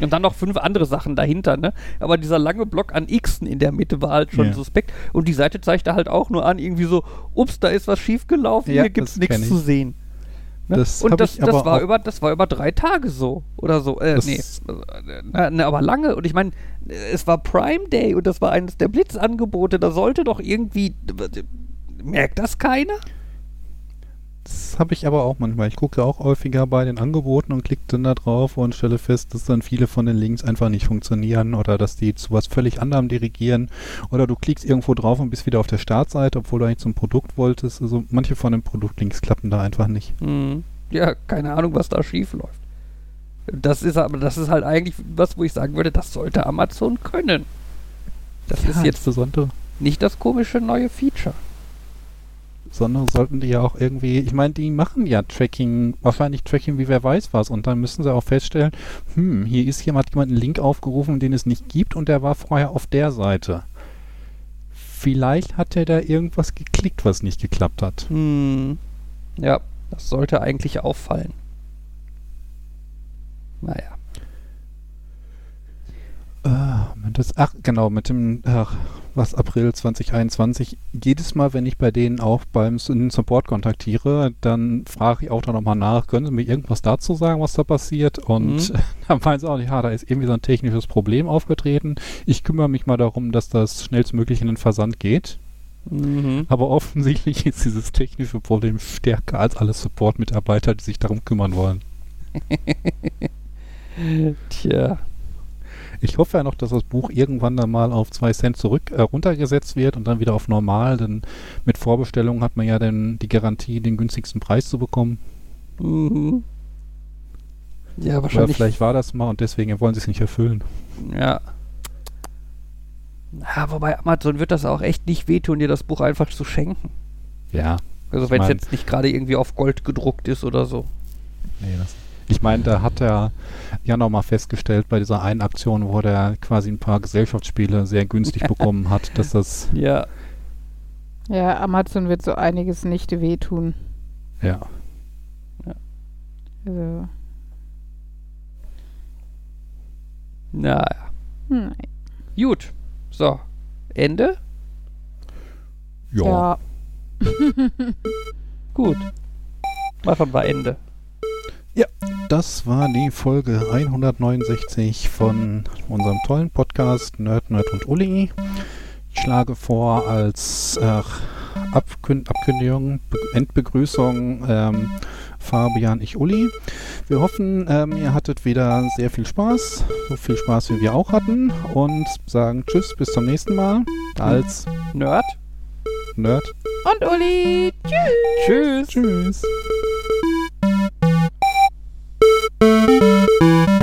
Und dann noch fünf andere Sachen dahinter, ne? Aber dieser lange Block an Xen in der Mitte war halt schon Ja. suspekt. Und die Seite zeigte halt auch nur an, irgendwie so, ups, da ist was schiefgelaufen, Ja, hier gibt's nichts zu sehen. Ne? Das und das, das, war über, das war über drei Tage so. Oder so. Äh, nee. Na, aber lange. Und ich meine, es war Prime Day und das war eines der Blitzangebote. Da sollte doch irgendwie. Merkt das keiner? Das habe ich aber auch manchmal. Ich gucke auch häufiger bei den Angeboten und klicke dann da drauf und stelle fest, dass dann viele von den Links einfach nicht funktionieren oder dass die zu was völlig anderem dirigieren. Oder du klickst irgendwo drauf und bist wieder auf der Startseite, obwohl du eigentlich zum Produkt wolltest. Also manche von den Produktlinks klappen da einfach nicht. Hm. Ja, keine Ahnung, was da schief läuft. Das ist aber, das ist halt eigentlich was, wo ich sagen würde, das sollte Amazon können. Das ist jetzt insbesondere, Nicht das komische neue Feature. Sondern sollten die ja auch irgendwie, ich meine, die machen ja Tracking, wahrscheinlich Tracking wie wer weiß was und dann müssen sie auch feststellen, hm, hier ist jemand, jemand einen Link aufgerufen, den es nicht gibt und der war vorher auf der Seite. Vielleicht hat er da irgendwas geklickt, was nicht geklappt hat. Hm. Ja, das sollte eigentlich auffallen. Naja. Äh, das, ach, genau, mit dem, ach, was, April 2021. Jedes Mal, wenn ich bei denen auch beim Support kontaktiere, dann frage ich auch da nochmal nach, können Sie mir irgendwas dazu sagen, was da passiert? Und Mhm. dann meinen sie auch, ja, da ist irgendwie so ein technisches Problem aufgetreten. Ich kümmere mich mal darum, dass das schnellstmöglich in den Versand geht. Mhm. Aber offensichtlich ist dieses technische Problem stärker als alle Support-Mitarbeiter, die sich darum kümmern wollen. (laughs) Tja. Ich hoffe ja noch, dass das Buch irgendwann dann mal auf zwei Cent zurück äh, runtergesetzt wird und dann wieder auf normal, denn mit Vorbestellung hat man ja dann die Garantie, den günstigsten Preis zu bekommen. Mhm. Ja, Oder wahrscheinlich. vielleicht war das mal und deswegen wollen sie es nicht erfüllen. Ja. Ja, wobei Amazon wird das auch echt nicht wehtun, dir das Buch einfach zu schenken. Ja, Also wenn es jetzt nicht gerade irgendwie auf Gold gedruckt ist oder so. nee, das. Ich meine, da hat er ja nochmal festgestellt bei dieser einen Aktion, wo der quasi ein paar Gesellschaftsspiele sehr günstig (laughs) bekommen hat, dass das, Ja. Ja, Amazon wird so einiges nicht wehtun. ja. Also, Naja. hm, Gut. So. Ende? Ja. ja. (laughs) Gut. Machen wir Ende. Das war die Folge 169 von unserem tollen Podcast Nerd, Nerd und Uli. Ich schlage vor, als äh, Abkün Abkündigung, Be Endbegrüßung ähm, Fabian, ich Uli. Wir hoffen, ähm, ihr hattet wieder sehr viel Spaß, so viel Spaß wie wir auch hatten und sagen Tschüss, bis zum nächsten Mal als Nerd. Nerd. Und Uli, tschüss. Tschüss. Tschüss. Música